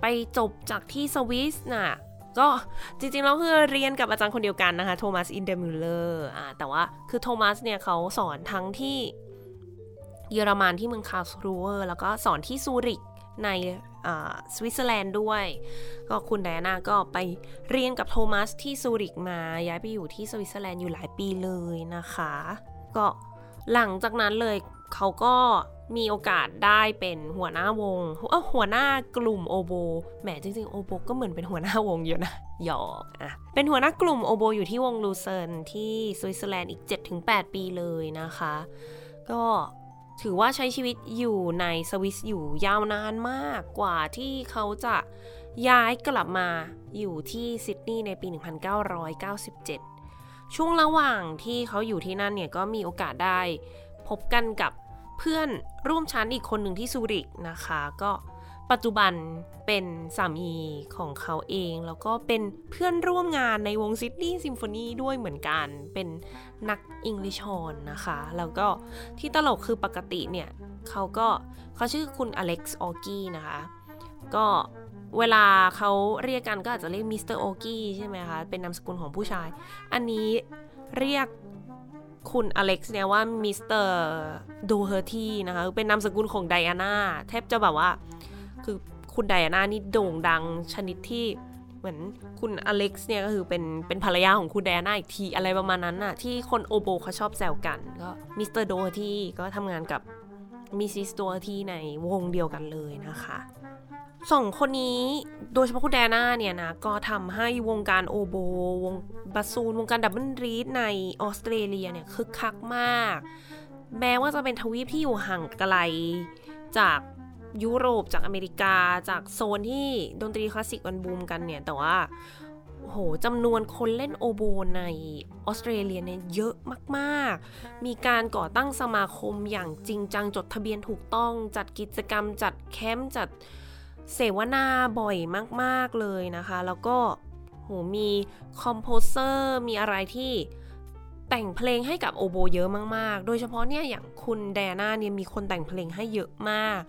ไปจบจากที่สวิสน่ะก็จริงๆแล้วคือเรียนกับอาจารย์คนเดียวกันนะคะโทมัสอินเดอร์มูห์เลออ่าแต่ว่าคือโทมัสเนี่ยเขาสอนทั้งที่เยอรมันที่เมืองคาร์ลสรูเออแล้วก็สอนที่ซูริกในสวิตเซอร์แลนด์ด้วย ก็คุณไดอาน่าก็ไปเรียนกับโทมัสที่ซูริกมาย้ายไปอยู่ที่สวิตเซอร์แลนด์อยู่หลายปีเลยนะคะ ก็ หลังจากนั้นเลยเขาก็มีโอกาสได้เป็นหัวหน้าวงเออหัวหน้ากลุ่มโอโบ แหมจริงๆโอโบก็เหมือนเป็นหัวหน้าวงอยู่นะหยอกอะเป็นหัวหน้ากลุ่มโอโบอยู่ที่วงลูเซิร์นที่สวิตเซอร์แลนด์อีก 7-8 ปีเลยนะคะ ก็ถือว่าใช้ชีวิตอยู่ในสวิสอยู่ยาวนานมากกว่าที่เขาจะย้ายกลับมาอยู่ที่ซิดนีย์ในปี 1997 ช่วงระหว่างที่เขาอยู่ที่นั่นเนี่ยก็มีโอกาสได้ พบกันกับเพื่อนร่วมชั้นอีกคนหนึ่งที่ซูริกนะคะ ก็ปัจจุบันเป็นสามีของเขาเอง แล้วก็เป็นเพื่อนร่วมงานในวงซิดนีย์ซิมโฟนีด้วยเหมือนกัน เป็นนักอังกฤษชอนนะคะ แล้วก็ที่ตลกคือปกติเนี่ยเขาก็เขาชื่อคุณอเล็กซ์โอกี้นะคะ ก็ เวลาเขาเรียกกันก็อาจจะเรียกมิสเตอร์โอกี้ใช่ไหมคะ เป็นนามสกุลของผู้ชาย อันนี้เรียกคุณอเล็กซ์เนี่ยว่ามิสเตอร์โดเฮอร์ทีนะคะ เป็นนามสกุลของไดอาน่าแทบจะแบบว่า คือคุณไดอาน่านี่โด่งดังชนิดที่เหมือนคุณอเล็กซ์เนี่ยก็คือเป็นเป็นภรรยาของคุณไดอาน่าอีกทีอะไรประมาณนั้นน่ะที่คนโอโบเขาชอบแซวกัน ก็มิสเตอร์โดเฮอร์ทีก็ทำงานกับมิสซิสโดเฮอร์ทีในวงเดียวกันเลยนะคะ สองคนนี้โดยเฉพาะคุณแดน่าเนี่ยนะ ก็ทำให้วงการโอโบ วงบาซูน วงการ double reed ในออสเตรเลียเนี่ยคึกคักมาก แม้ว่าจะเป็นทวีปที่อยู่ห่างไกล จากยุโรปจากอเมริกา จากโซนที่ดนตรีคลาสสิกมันบูมกันเนี่ย แต่ว่าโหจำนวนคนเล่นโอโบในออสเตรเลียเนี่ยเยอะมากๆ มีการก่อตั้งสมาคมอย่างจริงจังจดทะเบียนถูกต้อง จัดกิจกรรมจัดแคมป์จัด เสวนาบ่อยมาก ๆ เลยนะคะ แล้วก็โหมีคอมโพเซอร์มีอะไรที่แต่งเพลงให้กับโอโบเยอะมาก ๆ โดยเฉพาะเนี่ยอย่างคุณแดน่าเนี่ยมีคนแต่งเพลงให้เยอะมาก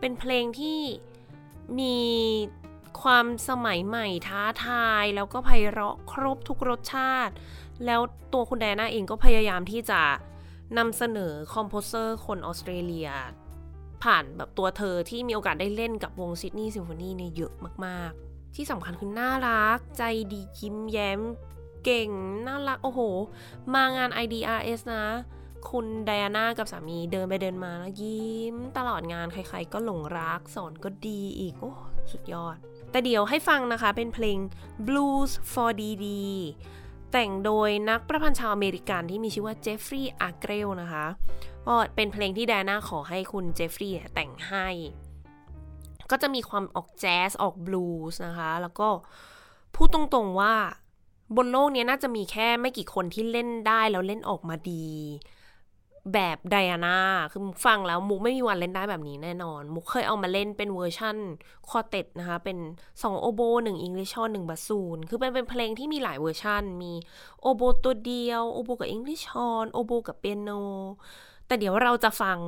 เป็นเพลงที่มีความสมัยใหม่ท้าทาย แล้วก็ไพเราะครบทุกรสชาติ แล้วตัวคุณแดน่าเองก็พยายามที่จะนำเสนอ composer คนออสเตรเลีย ผ่านแบบตัวเธอที่มีโอกาสได้เล่นกับวงซิดนีย์ซิมโฟนีเนี่ยเยอะมากๆ ที่สำคัญคือน่ารัก ใจดียิ้มแย้ม เก่ง น่ารัก โอ้โห มางาน IDRS นะ คุณไดอาน่ากับสามีเดินไปเดินมาแล้วยิ้ม ตลอดงานใครๆก็หลงรัก สอนก็ดีอีก โอ้ สุดยอด แต่เดี๋ยวให้ฟังนะคะเป็นเพลง Blues for DD แต่งโดยนักประพันธ์ชาวอเมริกันที่มีชื่อว่าเจฟฟรีย์อาร์เกรลนะคะ ก็เป็นเพลงที่แดน่าขอให้คุณเจฟฟรีย์แต่งให้ ก็จะมีความออกแจ๊สออกบลูส์นะคะ แล้วก็พูดตรงๆว่าบนโลกนี้น่าจะมีแค่ไม่กี่คนที่เล่นได้แล้วเล่นออกมาดี แบบไดอาน่าคือฟังแล้วมุกไม่มีวันเล่นได้แบบนี้แน่นอน มุกเคยเอามาเล่นเป็นเวอร์ชั่น quartet นะคะ เป็น2โอโบ1 English horn 1บาซูน คือเป็นเป็นเพลงที่มีหลายเวอร์ชันมีโอโบตัวเดียว โอโบกับ English horn โอโบกับเปียโน แต่เดี๋ยวเราจะฟัง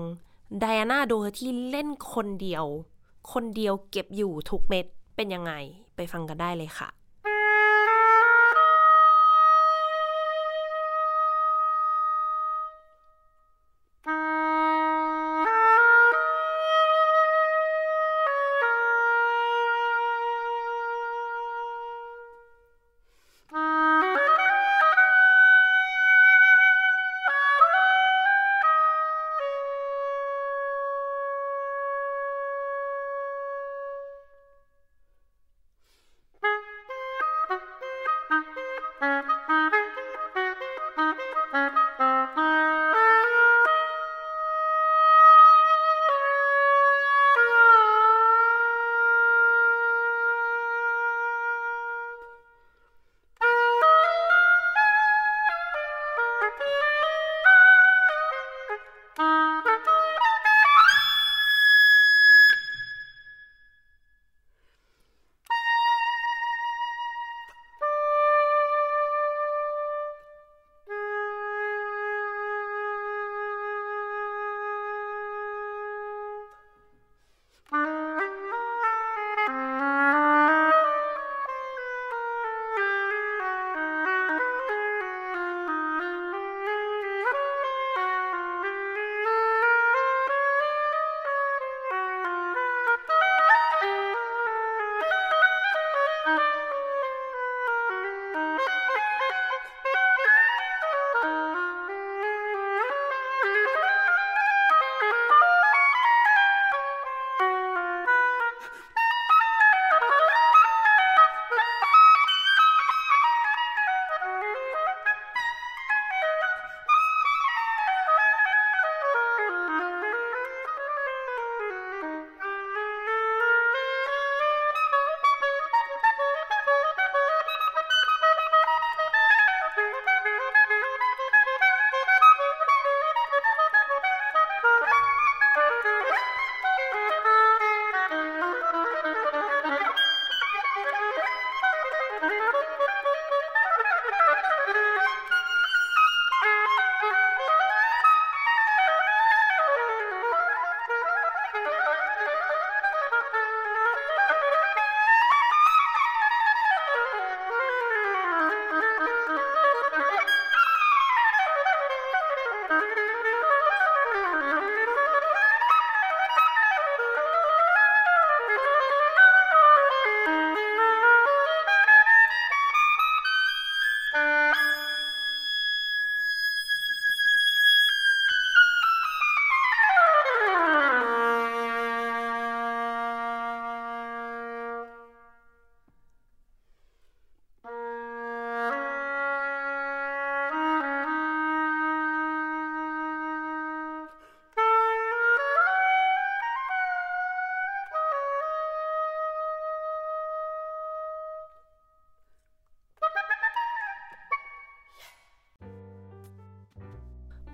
ไดอาน่าโดยที่เล่นคนเดียว คนเดียวเก็บอยู่ทุกเม็ดเป็นยังไง ไปฟังกันได้เลยค่ะ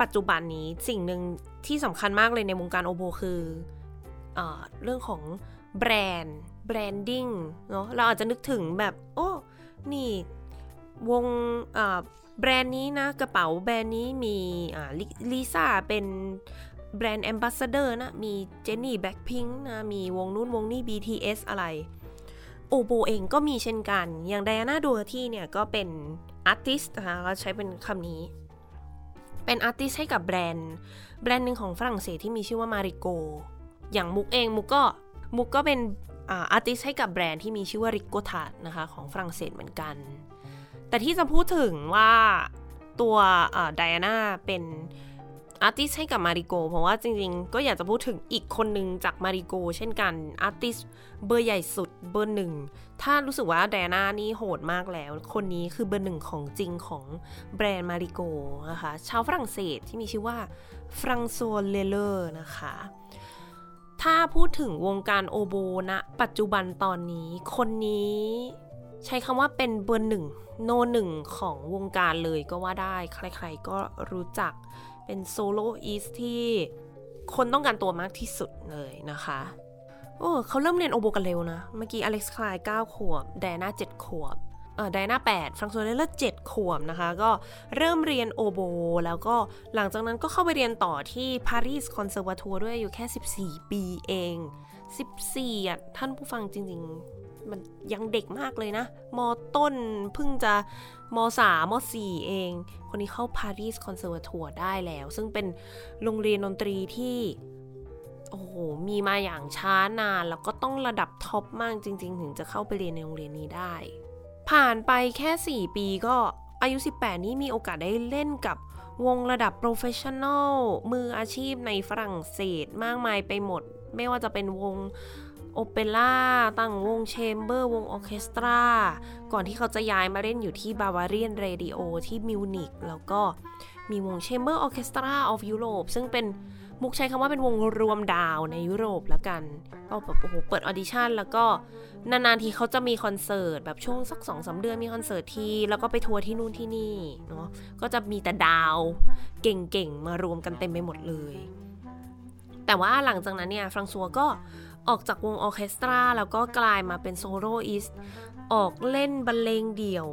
ปัจจุบันนี้สิ่งหนึ่งที่สำคัญมากเลยในวงการโอโบคือเอเรื่องของแบรนด์ branding เนาะเราอาจจะนึกถึงแบบ โอ้ นี่วงแบรนด์นี้นะ กระเป๋าแบรนด์นี้มีลิซ่าเป็น brand ambassador นะ มีเจนนี่แบล็กพิงก์นะ มีวงนู้นวงนี้ BTS อะไร โอโบเองก็มีเช่นกัน อย่างไดอาน่าโดเฮอร์ทีเนี่ย ก็เป็นartist นะคะก็ใช้เป็นคำนี้ เป็น artist ให้กับแบรนด์ แบรนด์หนึ่งของฝรั่งเศสที่มีชื่อว่ามาริโก อย่างมุกเองมุกก็มุกก็เป็น artist ให้กับแบรนด์ที่มีชื่อว่าริโกทาดนะคะของฝรั่งเศสเหมือนกัน แต่ที่จะพูดถึงว่าตัวไดอาน่าเป็น artist ให้กับมาริโกเพราะว่าจริงๆ ก็อยากจะพูดถึงอีกคนหนึ่งจากมาริโกเช่นกัน artist เบอร์ใหญ่สุดเบอร์หนึ่งถ้ารู้สึกว่าแดน่านี่โหดมากแล้ว คนนี้คือเบอร์หนึ่งของจริงของแบรนด์มาริโกนะคะชาวฝรั่งเศสที่มีชื่อว่าฟรังซัวเลเลอร์นะคะถ้าพูดถึงวงการโอโบนะ ปัจจุบันตอนนี้ คนนี้ใช้คำว่าเป็นเบอร์หนึ่งโนหนึ่งของวงการเลยก็ว่าได้ ใครๆก็รู้จัก เป็น soloist ที่คนต้องการตัวมากที่สุดเลยนะคะ โอ้เขาเริ่มเรียนโอโบกันเร็วนะ เมื่อกี้อเล็กซ์ไคลน์9ขวบแดน่า7ขวบเออไดอาน่า8ฟรังซัวเลเลอร์7ขวบนะคะ ก็เริ่มเรียนโอโบ แล้วก็หลังจากนั้นก็เข้าไปเรียนต่อที่ Paris Conservatoire ด้วยอยู่แค่ 14 ปีเอง 14อะท่านผู้ฟังจริง ๆ มันยังเด็กมากเลยนะ ม.ต้นเพิ่งจะม. 3 ม. 4เอง คนนี้เข้า Paris Conservatoire ได้แล้ว ซึ่งเป็นโรงเรียนดนตรีที่ โอ้โห มีมาอย่างช้านาน แล้วก็ต้องระดับท็อปมากจริง ๆ ถึงจะเข้าไปเรียนในโรงเรียนนี้ได้ ผ่านไปแค่ 4 ปีก็อายุ 18 นี้มีโอกาสได้เล่นกับวงระดับ professional มืออาชีพในฝรั่งเศสมากมายไปหมด ไม่ว่าจะเป็นวง โอเปร่าทั้งวง chamber วงออเคสตรา ก่อนที่เขาจะย้ายมาเล่นอยู่ที่ Bavarian Radioที่มิวนิกแล้วก็มีวง Chamber Orchestra of Europe ซึ่งเป็นมุกใช้คำว่าเป็นวงรวมดาวในยุโรปแล้วกัน ก็แบบโอ้โหเปิด audition แล้วก็นานๆทีเขาจะมีคอนเสิร์ตแบบช่วงสักสองสามเดือนมีคอนเสิร์ตทีแล้วก็ไปทัวร์ที่นู่นที่นี่เนาะก็จะมีแต่ดาวเก่งๆ มารวมกันเต็มไปหมดเลย แต่ว่าหลังจากนั้นเนี่ยฟรังซัวก็ ออกจากวงออเคสตราแล้วก็กลายมาเป็น soloistออกเล่นบรรเลงเดี่ยว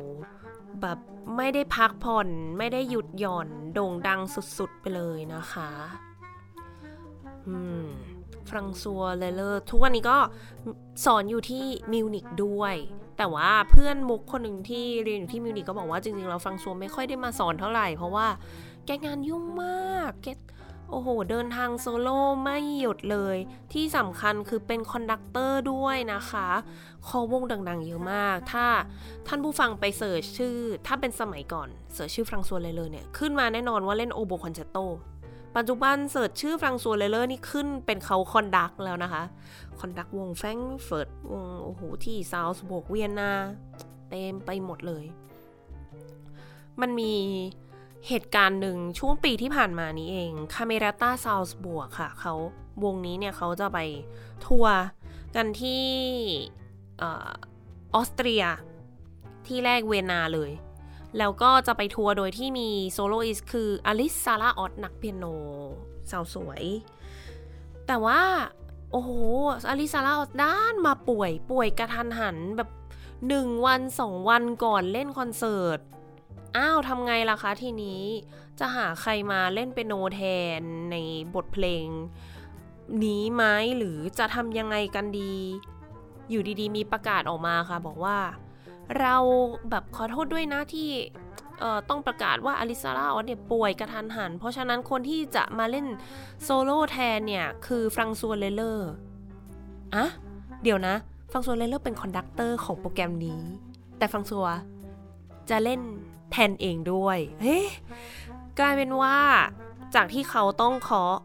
แบบไม่ได้พักผ่อนไม่ได้หยุดหย่อนโด่งดังสุดๆไปเลยนะคะอืมฟรังซัวเลเลอร์ทุกวันนี้ก็สอนอยู่ที่มิวนิกด้วย แต่ว่าเพื่อนมุกคนหนึ่งที่เรียนอยู่ที่มิวนิกก็บอกว่าจริงๆเราฟรังซัวไม่ค่อยได้มาสอนเท่าไหร่ เพราะว่าแกงานยุ่งมากแก โอ้โห เดินทางโซโล่ไม่หยุดเลย ที่สำคัญคือเป็น conductor ด้วยนะคะ คอวงดังๆ เยอะมาก ถ้าท่านผู้ฟังไป search ชื่อ ถ้าเป็นสมัยก่อน search ชื่อฟรังซัวเลเลอร์เนี่ย ขึ้นมาแน่นอนว่าเล่นโอโบ concerto ปัจจุบัน search ชื่อฟรังซัวเลเลอร์นี่ขึ้นเป็นเขา conduct แล้วนะคะ conduct วงแฟรงก์เฟิร์ตวงโอ้โห ที่ซาลซ์บวร์กเวียนนา เต็มไปหมดเลย มันมี เหตุการณ์หนึ่งช่วงปีที่ผ่านมานี้เองคาเมราต้าซาลซ์บวร์กค่ะเขาวงนี้เนี่ยเขาจะไปทัวร์กันที่ออสเตรียที่แรกเวียนนาเลย แล้วก็จะไปทัวร์โดยที่มี soloist คืออลิซซาร่าออตนักเปียโนสาวสวย แต่ว่า โอ้โหอลิซซาร่าออตดันมาป่วยป่วยกระทันหันแบบหนึ่งวันสองวันก่อนเล่นคอนเสิร์ต อ้าวทำไงล่ะคะทีนี้จะหาใครมาเล่นเป็นโนแทนในบทเพลง นี้ไหมหรือจะทำยังไงกันดี อยู่ดีๆ มีประกาศออกมาค่ะ บอกว่า เราแบบขอโทษด้วยนะที่ต้องประกาศว่าอลิซาร่าออเนี่ยป่วยกระทันหัน เพราะฉะนั้นคนที่จะมาเล่นโซโล่แทนเนี่ย คือฟรังซัวเลเลอร์อะเดี๋ยวนะ ฟรังซัวเลเลอร์เป็น conductor ของโปรแกรมนี้ แต่ฟรังซัวจะเล่น แทนเองด้วย เฮ้กลายเป็นว่าจากที่เขาต้องเคาะ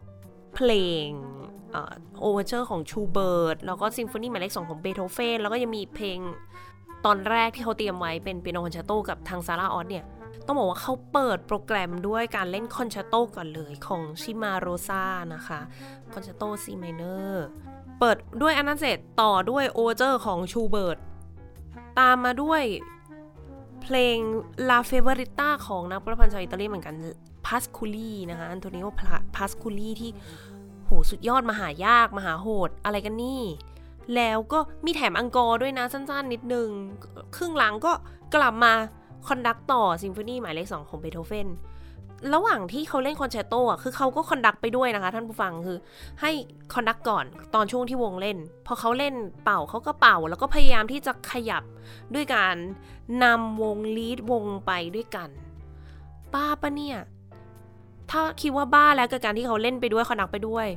เพลง overture ของชูเบิร์ตแล้วก็ซิมโฟนีหมายเลขสองของเบโธเฟนแล้วก็ยังมีเพลงตอนแรกที่เขาเตรียมไว้เป็นเปียโนคอนแชตโตกับทางซาร่าออสเนี่ยต้องบอกว่าเขาเปิดโปรแกรมด้วยการเล่นคอนแชตโตก่อนเลยของชิมาโรซานะคะคอนแชตโต C minorเปิดด้วยอันนั้นเสร็จต่อด้วย overture ของชูเบิร์ตตามมาด้วย เพลง La Favorita ของนักประพันธ์ชาวอิตาลีเหมือนกันพาสคูลีนะคะอันโทนิโอพาสคูลีที่โหสุดยอดมหายากมหาโหดอะไรกันนี่ แล้วก็มีแถม encore ด้วยนะสั้นๆนิดนึง ครึ่งหลังก็กลับมา conduct ต่อซิมโฟนีหมายเลขสองของเบโธเฟน ระหว่างที่เขาเล่นคอนแชตโตอะคือเขาก็ conduct ไปด้วยนะคะ ท่านผู้ฟังคือ ให้ conduct ก่อนตอนช่วงที่วงเล่น พอเขาเล่นเป่าเขาก็เป่า แล้วก็พยายามที่จะขยับด้วยการนำวง lead วงไปด้วยกันบ้าปะเนี่ย ถ้าคิดว่าบ้าแล้วกับการที่เขาเล่นไปด้วย conduct ไปด้วย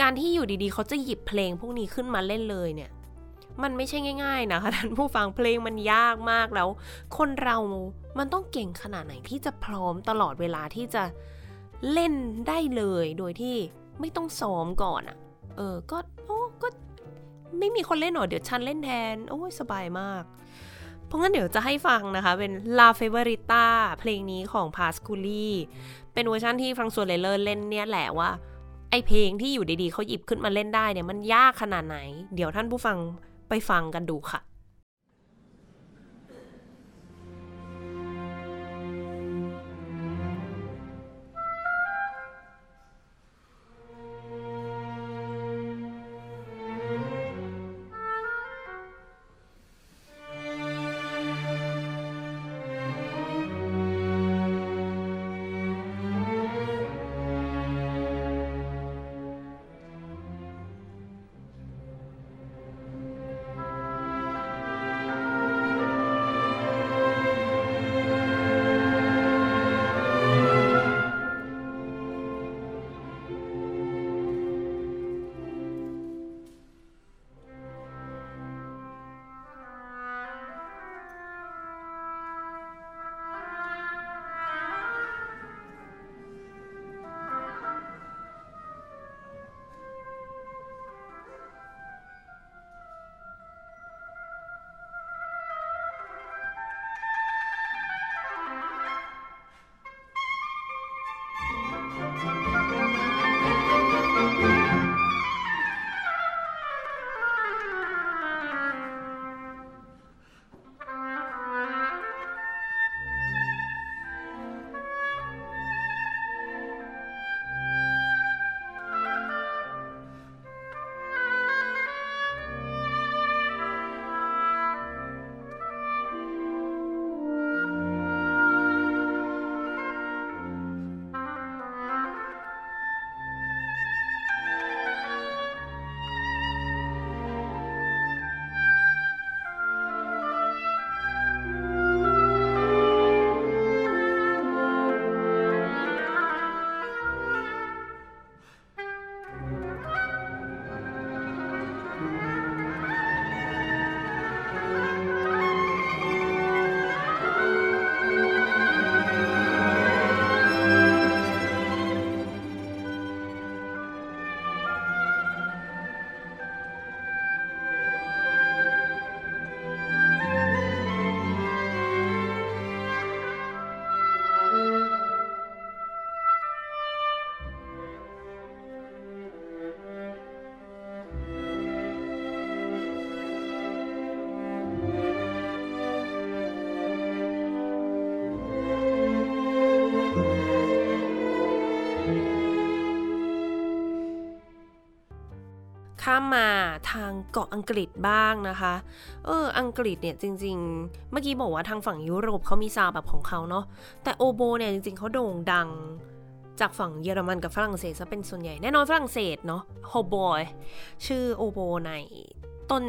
การที่อยู่ดีๆ เขาจะหยิบเพลงพวกนี้ขึ้นมาเล่นเลยเนี่ย มันไม่ใช่ง่าย ๆ นะคะท่านผู้ฟังเพลงมันยากมากแล้ว คนเรามันต้องเก่งขนาดไหนที่จะพร้อมตลอดเวลาที่จะเล่นได้เลยโดยที่ไม่ต้องซ้อมก่อนอะ่ะ เออ ก็โอ้ก็ไม่มีคนเล่นหรอเดี๋ยวฉันเล่นแทน โอ้ยสบายมาก เพราะงั้นเดี๋ยวจะให้ฟังนะคะ เป็น La Favorita เพลงนี้ของ p a s c u l i เป็นเวอร์ชันที่ฟรังซัวเลเลอร์เล่นเนี่ยแหละว่า ไอเพลงที่อยู่ดีๆเขาหยิบขึ้นมาเล่นได้เนี่ยมันยากขนาดไหน เดี๋ยวท่านผู้ฟัง ไปฟังกันดูค่ะ ข้ามมาทางเกาะอังกฤษบ้างนะคะ เออ อังกฤษเนี่ยจริง ๆ เมื่อกี้บอกว่าทางฝั่งยุโรปเขามีซาวแบบของเขาเนาะ แต่โอโบเนี่ยจริง ๆเขาโด่งดังจากฝั่งเยอรมันกับฝรั่งเศสซะเป็นส่วนใหญ่ แน่นอนฝรั่งเศสเนาะโฮบอยชื่อโอโบในต้น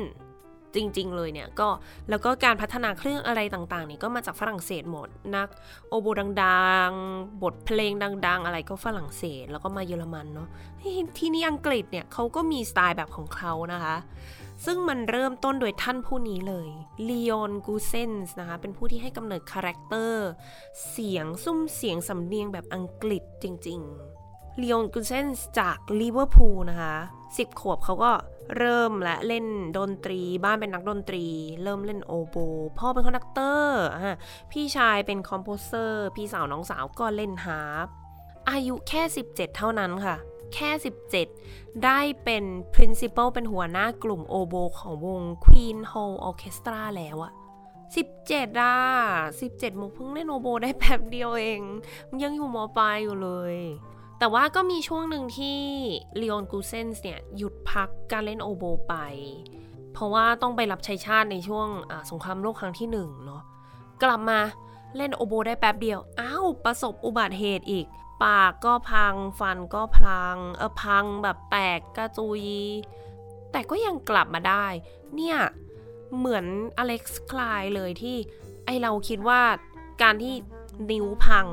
จริง ๆ เลยเนี่ยก็แล้วก็การพัฒนาเครื่องอะไรต่างๆนี่ก็มาจากฝรั่งเศสหมด นักโอโบดังๆ บทเพลงดัง ๆ อะไรก็ฝรั่งเศสแล้วก็มาเยอรมันเนาะที่นี่อังกฤษเนี่ยเขาก็มีสไตล์แบบของเขานะคะ ซึ่งมันเริ่มต้นโดยท่านผู้นี้เลยลีออนกูเซนส์นะคะเป็นผู้ที่ให้กำเนิด character เสียงซุ้มเสียงสำเนียงแบบอังกฤษจริงๆลีออนกูเซนส์จากลิเวอร์พูลนะคะสิบขวบเขาก็ เริ่มและเล่นดนตรี บ้านเป็นนักดนตรี เริ่มเล่นโอโบ พ่อเป็น conductorพี่ชายเป็น composer พี่สาวน้องสาวก็เล่นฮาร์ปอายุแค่ 17 เท่านั้นค่ะ แค่ 17 ได้เป็น principal เป็นหัวหน้ากลุ่มโอโบของวง Queen Hall Orchestra แล้วอะ17อะ17มุกเพิ่งเล่นโอโบได้แป๊บเดียวเอง มันยังอยู่มปลายอยู่เลย แต่ว่าก็มีช่วงหนึ่งที่เล o อนกูเซนส์เนี่ยหยุดพักการเล่นโอโบไป เพราะว่าต้องไปรับใช้ชาติในช่วงสงครามโลกครั้งที่หนึ่งเนาะกลับมาเล่นโอโบได้แป๊บเดียว อ้าวประสบอุบัติเหตุอีก ปากก็พังฟันก็พังเออพังแบบแตกกระจุย แต่ก็ยังกลับมาได้ เนี่ยเหมือนอเล็กซ์คลายเลยที่ไอเราคิดว่าการที่นิ้วพัง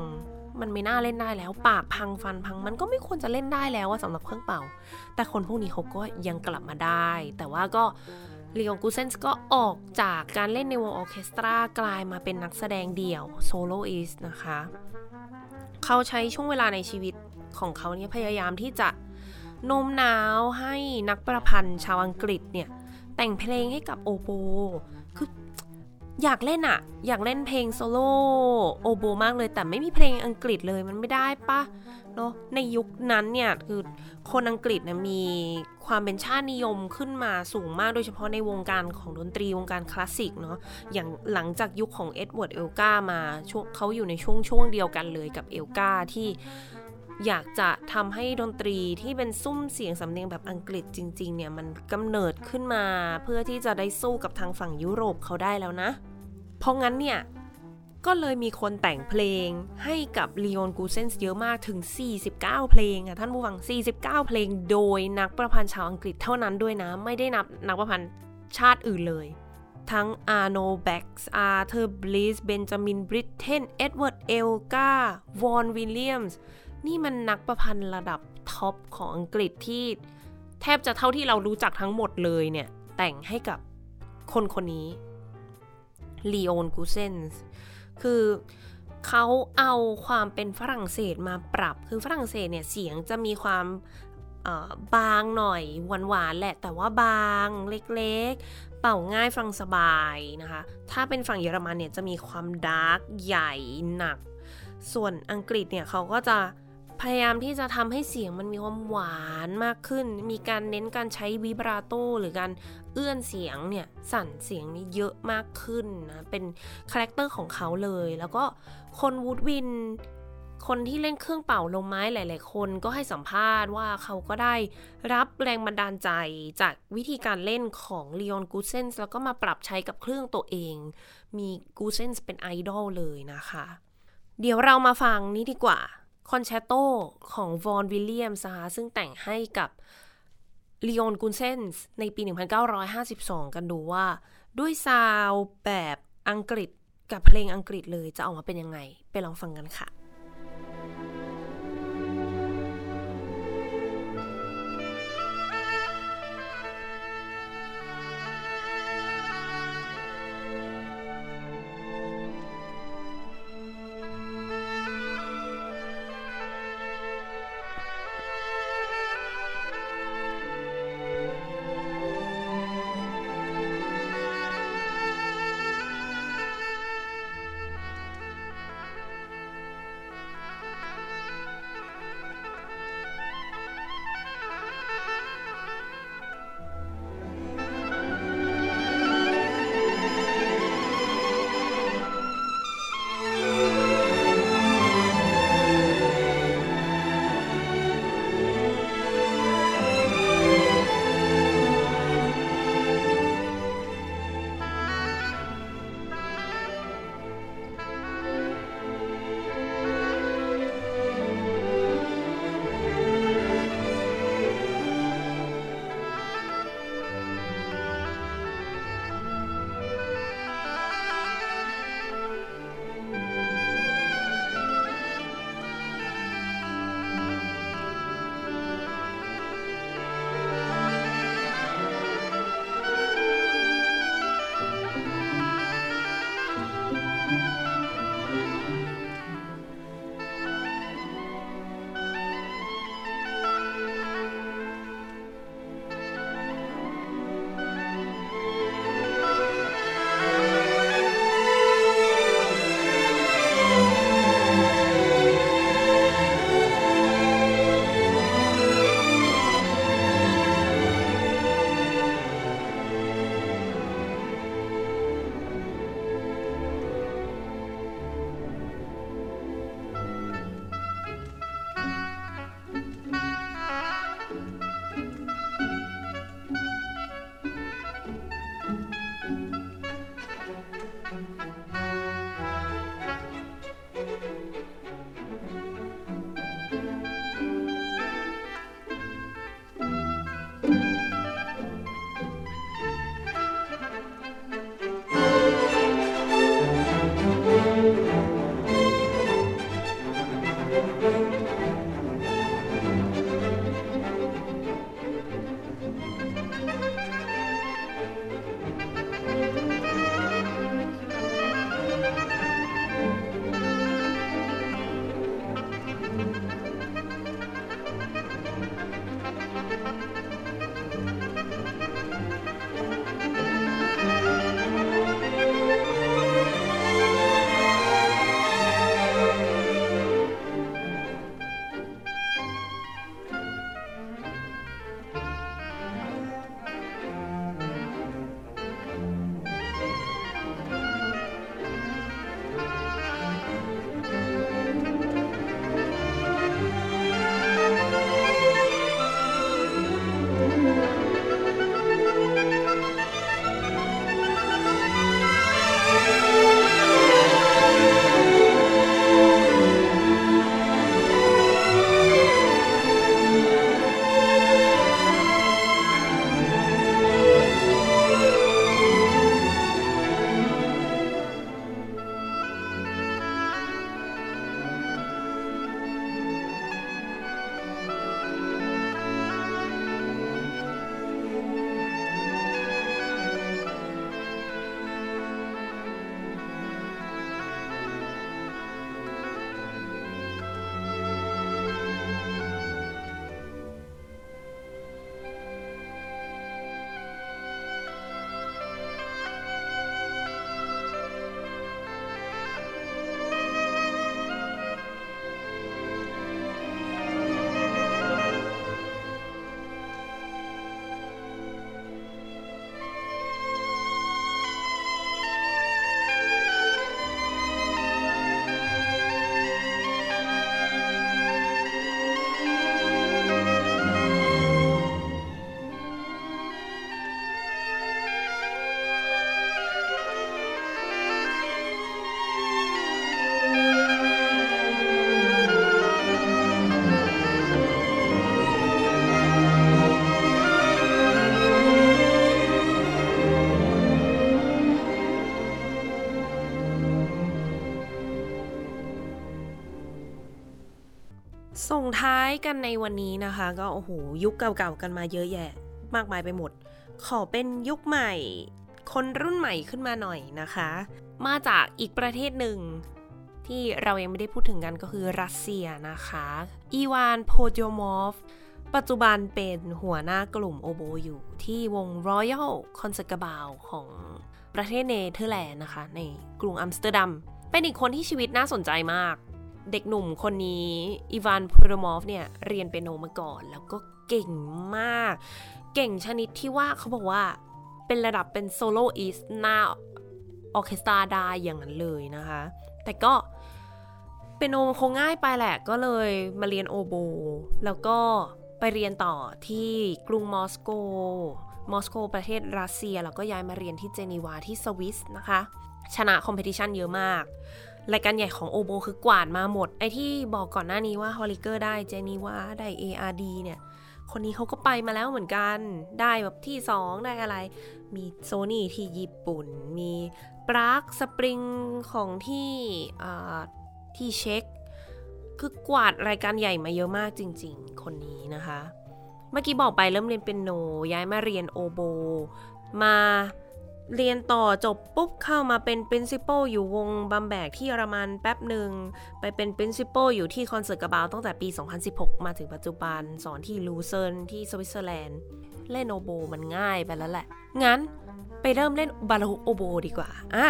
มันไม่น่าเล่นได้แล้ว ปากพังฟันพัง มันก็ไม่ควรจะเล่นได้แล้วสำหรับเครื่องเป่า แต่คนพวกนี้เขาก็ยังกลับมาได้ แต่ว่าก็ลีออนกูเซนส์ก็ออกจากการเล่นในวงออเคสตรากลายมาเป็นนักแสดงเดี่ยว soloist นะคะ เขาใช้ช่วงเวลาในชีวิตของเขาเนี่ยพยายามที่จะโน้มน้าวให้นักประพันธ์ชาวอังกฤษเนี่ย แต่งเพลงให้กับโอโบคื อยากเล่นอะอยากเล่นเพลงโซโล่โอโบมากเลยแต่ไม่มีเพลงอังกฤษเลยมันไม่ได้ปะเนาะในยุคนั้นเนี่ยคือคนอังกฤษเนี่ยมีความเป็นชาตินิยมขึ้นมาสูงมากโดยเฉพาะในวงการของดนตรีวงการคลาสสิกเนาะอย่างหลังจากยุคของเอ็ดเวิร์ดเอลกามาเขาอยู่ในช่วงช่วงเดียวกันเลยกับเอลกาที่ อยากจะทำให้ดนตรีที่เป็นซุ้มเสียงสำเนียงแบบอังกฤษจริงๆเนี่ยมันกำเนิดขึ้นมา เพื่อที่จะได้สู้กับทางฝั่งยุโรปเขาได้แล้วนะ เพราะงั้นเนี่ยก็เลยมีคนแต่งเพลงให้กับลีออนกูเซนส์เยอะมากถึง 49 เพลงอะท่านผู้ฟัง 49 เพลงโดยนักประพันธ์ชาวอังกฤษเท่านั้นด้วยนะ ไม่ได้นับนักประพันธ์ชาติอื่นเลย ทั้งอาร์โนแบ็กส์อาร์เธอร์บลิสเบนจามินบริตเทนเอ็ดเวิร์ดเอลกาวอนวิลเลียมส์ นี่มันนักประพันธ์ระดับ top ของอังกฤษที่แทบจะเท่าที่เรารู้จักทั้งหมดเลยเนี่ย แต่งให้กับคนคนนี้ลีโอนกูเซนส์คือเขาเอาความเป็นฝรั่งเศสมาปรับ คือฝรั่งเศสเนี่ยเสียงจะมีความบางหน่อยหวานๆแหละ แต่ว่าบางเล็กๆ เป่าง่ายฟังสบายนะคะ ถ้าเป็นฝั่งเยอรมันเนี่ยจะมีความดาร์กใหญ่หนัก ส่วนอังกฤษเนี่ยเขาก็จะ พยายามที่จะทำให้เสียงมันมีความหวานมากขึ้น มีการเน้นการใช้ vibrato หรือการเอื้อนเสียงเนี่ยสั่นเสียงนี่เยอะมากขึ้นนะ เป็น character ของเขาเลย แล้วก็คน woodwind คนที่เล่นเครื่องเป่าลมไม้หลาย ๆ คนก็ให้สัมภาษณ์ว่าเขาก็ได้รับแรงบันดาลใจจากวิธีการเล่นของลีออนกูเซนส์แล้วก็มาปรับใช้กับเครื่องตัวเอง มีกูเซนส์เป็นไอดอลเลยนะคะ เดี๋ยวเรามาฟังนี้ดีกว่า คอนแชตโตของวอนวิลเลียมส์นะคะซึ่งแต่งให้กับลีออนกุนเซนส์ในปี 1952 กันดูว่า ด้วยซาวแบบอังกฤษกับเพลงอังกฤษเลยจะออกมาเป็นยังไง ไปลองฟังกันค่ะ กันในวันนี้นะคะ ก็โอ้โหยุคเก่าๆกันมาเยอะแยะ มากมายไปหมด ขอเป็นยุคใหม่ คนรุ่นใหม่ขึ้นมาหน่อยนะคะ มาจากอีกประเทศหนึ่ง ที่เรายังไม่ได้พูดถึงกันก็คือรัสเซียนะคะ อีวานโพโยมอฟปัจจุบันเป็นหัวหน้ากลุ่มโอโบอยู่ที่วง Royal c o n c e r t b a l ของประเทศเนเธอร์แลนด์นะคะ ในกรุงอัมสเตอร์ดัม เป็นอีกคนที่ชีวิตน่าสนใจมาก เด็กหนุ่มคนนี้อีวานพูรมอฟเนี่ยเรียนเปียโนมาก่อน แล้วก็เก่งมาก เก่งชนิดที่ว่าเขาบอกว่าเป็นระดับเป็น soloist หน้าออเคสตราได้อย่างนั้นเลยนะคะ แต่ก็เปียโนคงง่ายไปแหละก็เลยมาเรียนโอโบ แล้วก็ไปเรียนต่อที่กรุงมอสโก มอสโกประเทศรัสเซีย แล้วก็ย้ายมาเรียนที่เจนีวาที่สวิสนะคะ ชนะ competition เยอะมาก รายการใหญ่ของโอโบคือกวาดมาหมด ไอที่บอกก่อนหน้านี้ว่า Holliger ได้เจนีวาได้ ARD เนี่ย คนนี้เขาก็ไปมาแล้วเหมือนกัน ได้แบบที่ 2 ได้อะไร มีโซนี่ที่ญี่ปุ่น มี Prague Spring ของที่ที่เช็ก คือกวาดรายการใหญ่มาเยอะมากจริง ๆ คนนี้นะคะ เมื่อกี้บอกไปเริ่มเรียนเปียโนย้ายมาเรียนโอโบ มา เรียนต่อจบปุ๊บเข้ามาเป็น principal อยู่วง Bamberg ที่เยอรมันแป๊บหนึ่ง ไปเป็น principal อยู่ที่ Concertgebouw ตั้งแต่ปี 2016 มาถึงปัจจุบัน สอนที่ลูเซิร์นที่สวิตเซอร์แลนด์ เล่นโอโบมันง่ายไปแล้วแหละ งั้นไปเริ่มเล่น baroque oboe ดีกว่า อะ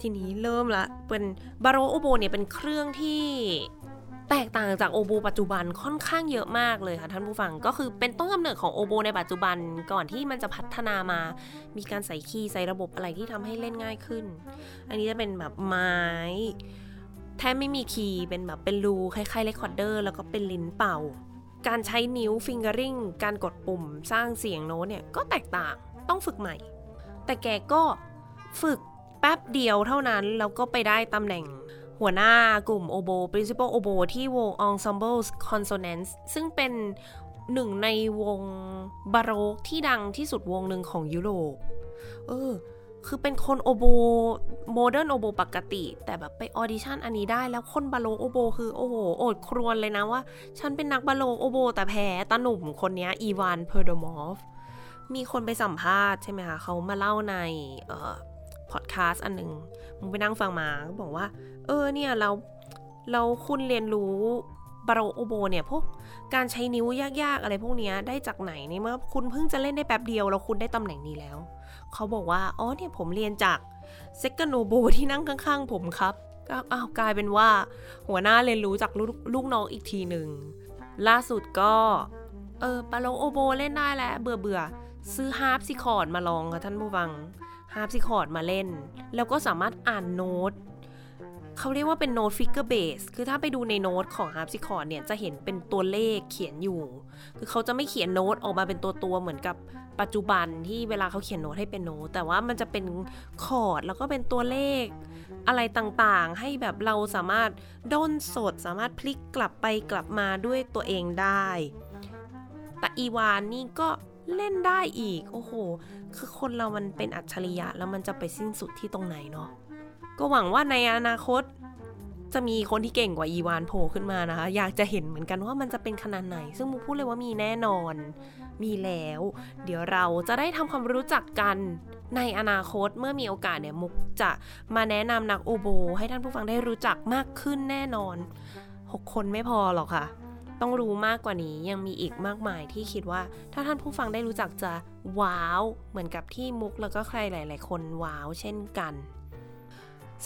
ทีนี้เริ่มละ เป็น baroque oboe เนี่ยเป็นเครื่องที่ แตกต่างจากโอโบปัจจุบันค่อนข้างเยอะมากเลยค่ะท่านผู้ฟังก็คือเป็นต้นกำเนิดของโอโบในปัจจุบันก่อนที่มันจะพัฒนามา มีการใส่คีย์ใส่ระบบอะไรที่ทำให้เล่นง่ายขึ้น อันนี้จะเป็นแบบไม้แทบไม่มีคีย์เป็นแบบเป็นรูคล้ายๆเรคคอร์เดอร์แล้วก็เป็นลิ้นเป่า การใช้นิ้ว fingering การกดปุ่มสร้างเสียงโน้ตเนี่ยก็แตกต่างต้องฝึกใหม่ แต่แกก็ฝึกแป๊บเดียวเท่านั้นแล้วก็ไปได้ตำแหน่ง หัวหน้ากลุ่มโอโบ principal โอโบที่วง Ensemble Consonance ซึ่งเป็นหนึ่งในวงบาโรกที่ดังที่สุดวงหนึ่งของยุโรป เออ คือเป็นคนโอโบ modern oboe ปกติ แต่แบบไป audition อันนี้ได้แล้วคน baroque oboe คือโอ้โหโอดครวญเลยนะว่า ฉันเป็นนัก baroque oboe แต่แพ้ตาหนุ่มคนนี้ Ivan Podyomov มีคนไปสัมภาษณ์ใช่ไหมคะเขามาเล่าในพอดแคสต์อันหนึ่ง ไปนั่งฟังมาก็บอกว่า เออเนี่ยเราเราคุณเรียนรู้ baroque oboe เนี่ยพวกการใช้นิ้วยากๆอะไรพวกนี้ได้จากไหนในเมื่อคุณเพิ่งจะเล่นได้แป๊บเดียวแล้วคุณได้ตำแหน่งนี้แล้ว เขาบอกว่า อ๋อเนี่ยผมเรียนจาก second oboe ที่นั่งข้างๆผมครับก็อ้าวกลายเป็นว่า หัวหน้าเรียนรู้จากลูกน้องอีกทีหนึ่งล่าสุดก็ เออ baroque oboe เล่นได้แล้วเบื่อเบื่อซื้อฮาร์ปซิคอร์ดมาลองค่ะท่านผู้ฟัง ฮาร์ปซิคอร์ดมาเล่น แล้วก็สามารถอ่านโน้ตเขาเรียกว่าเป็นโน้ต figured bass คือถ้าไปดูในโน้ตของฮาร์ปซิคอร์ดเนี่ยจะเห็นเป็นตัวเลขเขียนอยู่ คือเขาจะไม่เขียนโน้ตออกมาเป็นตัวตัวเหมือนกับปัจจุบันที่เวลาเขาเขียนโน้ตให้เป็นโน้ตแต่ว่ามันจะเป็นคอร์ดแล้วก็เป็นตัวเลข อะไรต่างๆ ให้แบบเราสามารถด้นสด สามารถพลิกกลับไปกลับมาด้วยตัวเองได้แต่อีวานนี่ก็ เล่นได้อีก โอ้โห คือคนเรามันเป็นอัจฉริยะ แล้วมันจะไปสิ้นสุดที่ตรงไหนเนาะ ก็หวังว่าในอนาคต จะมีคนที่เก่งกว่าอีวานโผล่ขึ้นมานะคะ อยากจะเห็นเหมือนกันว่ามันจะเป็นขนาดไหน ซึ่งมูพูดเลยว่ามีแน่นอน มีแล้ว เดี๋ยวเราจะได้ทำความรู้จักกันในอนาคตเมื่อมีโอกาสเนี่ยมุกจะมาแนะนำนักโอโบ ให้ท่านผู้ฟังได้รู้จักมากขึ้นแน่นอน 6 คนไม่พอหรอกค่ะ ต้องรู้มากกว่านี้ยังมีอีกมากมายที่คิดว่า ถ้าท่านผู้ฟังได้รู้จักจะว้าว เหมือนกับที่มุกแล้วก็ใครหลาย ๆ คนว้าวเช่นกัน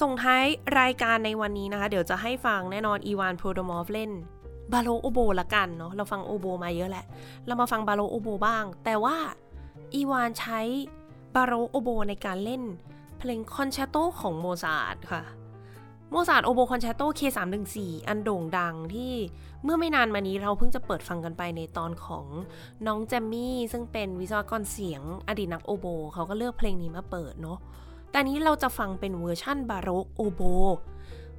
ส่งท้ายรายการในวันนี้นะคะ เดี๋ยวจะให้ฟังแน่นอน Ivan Podyomov เล่น baroque oboe ละกันเนาะเราฟังโอโบมาเยอะแหละ เรามาฟัง baroque oboe บ้าง แต่ว่า Ivan ใช้ baroque oboe ในการเล่นเพลงคอนแชร์โตของโมซาร์ทค่ะ โมซาร์ท oboe concerto K314 อันโด่งดังที่เมื่อไม่นานมานี้เราเพิ่งจะเปิดฟังกันไปในตอนของน้องแจมมี่ ซึ่งเป็นวิศวกรเสียงอดีตนักโอโบ เขาก็เลือกเพลงนี้มาเปิดเนาะแต่นี้เราจะฟังเป็นเวอร์ชั่น baroque oboe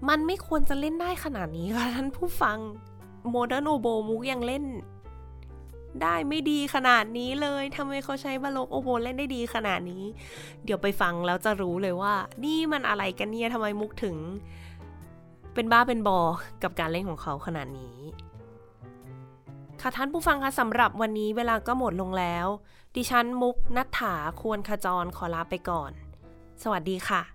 มันไม่ควรจะเล่นได้ขนาดนี้ค่ะท่านผู้ฟัง modern oboe มุกยังเล่น ได้ไม่ดีขนาดนี้เลยทำไมเขาใช้ baroque oboe เล่นได้ดีขนาดนี้ เดี๋ยวไปฟังแล้วจะรู้เลยว่า นี่มันอะไรกันเนี่ยทำไมมุกถึง เป็นบ้าเป็นบอ กับการเล่นของเขาขนาดนี้ ค่ะท่านผู้ฟังคะสำหรับวันนี้เวลาก็หมดลงแล้ว ดิฉันมุกนัฐถาควรขจรขอลาไปก่อน สวัสดีค่ะ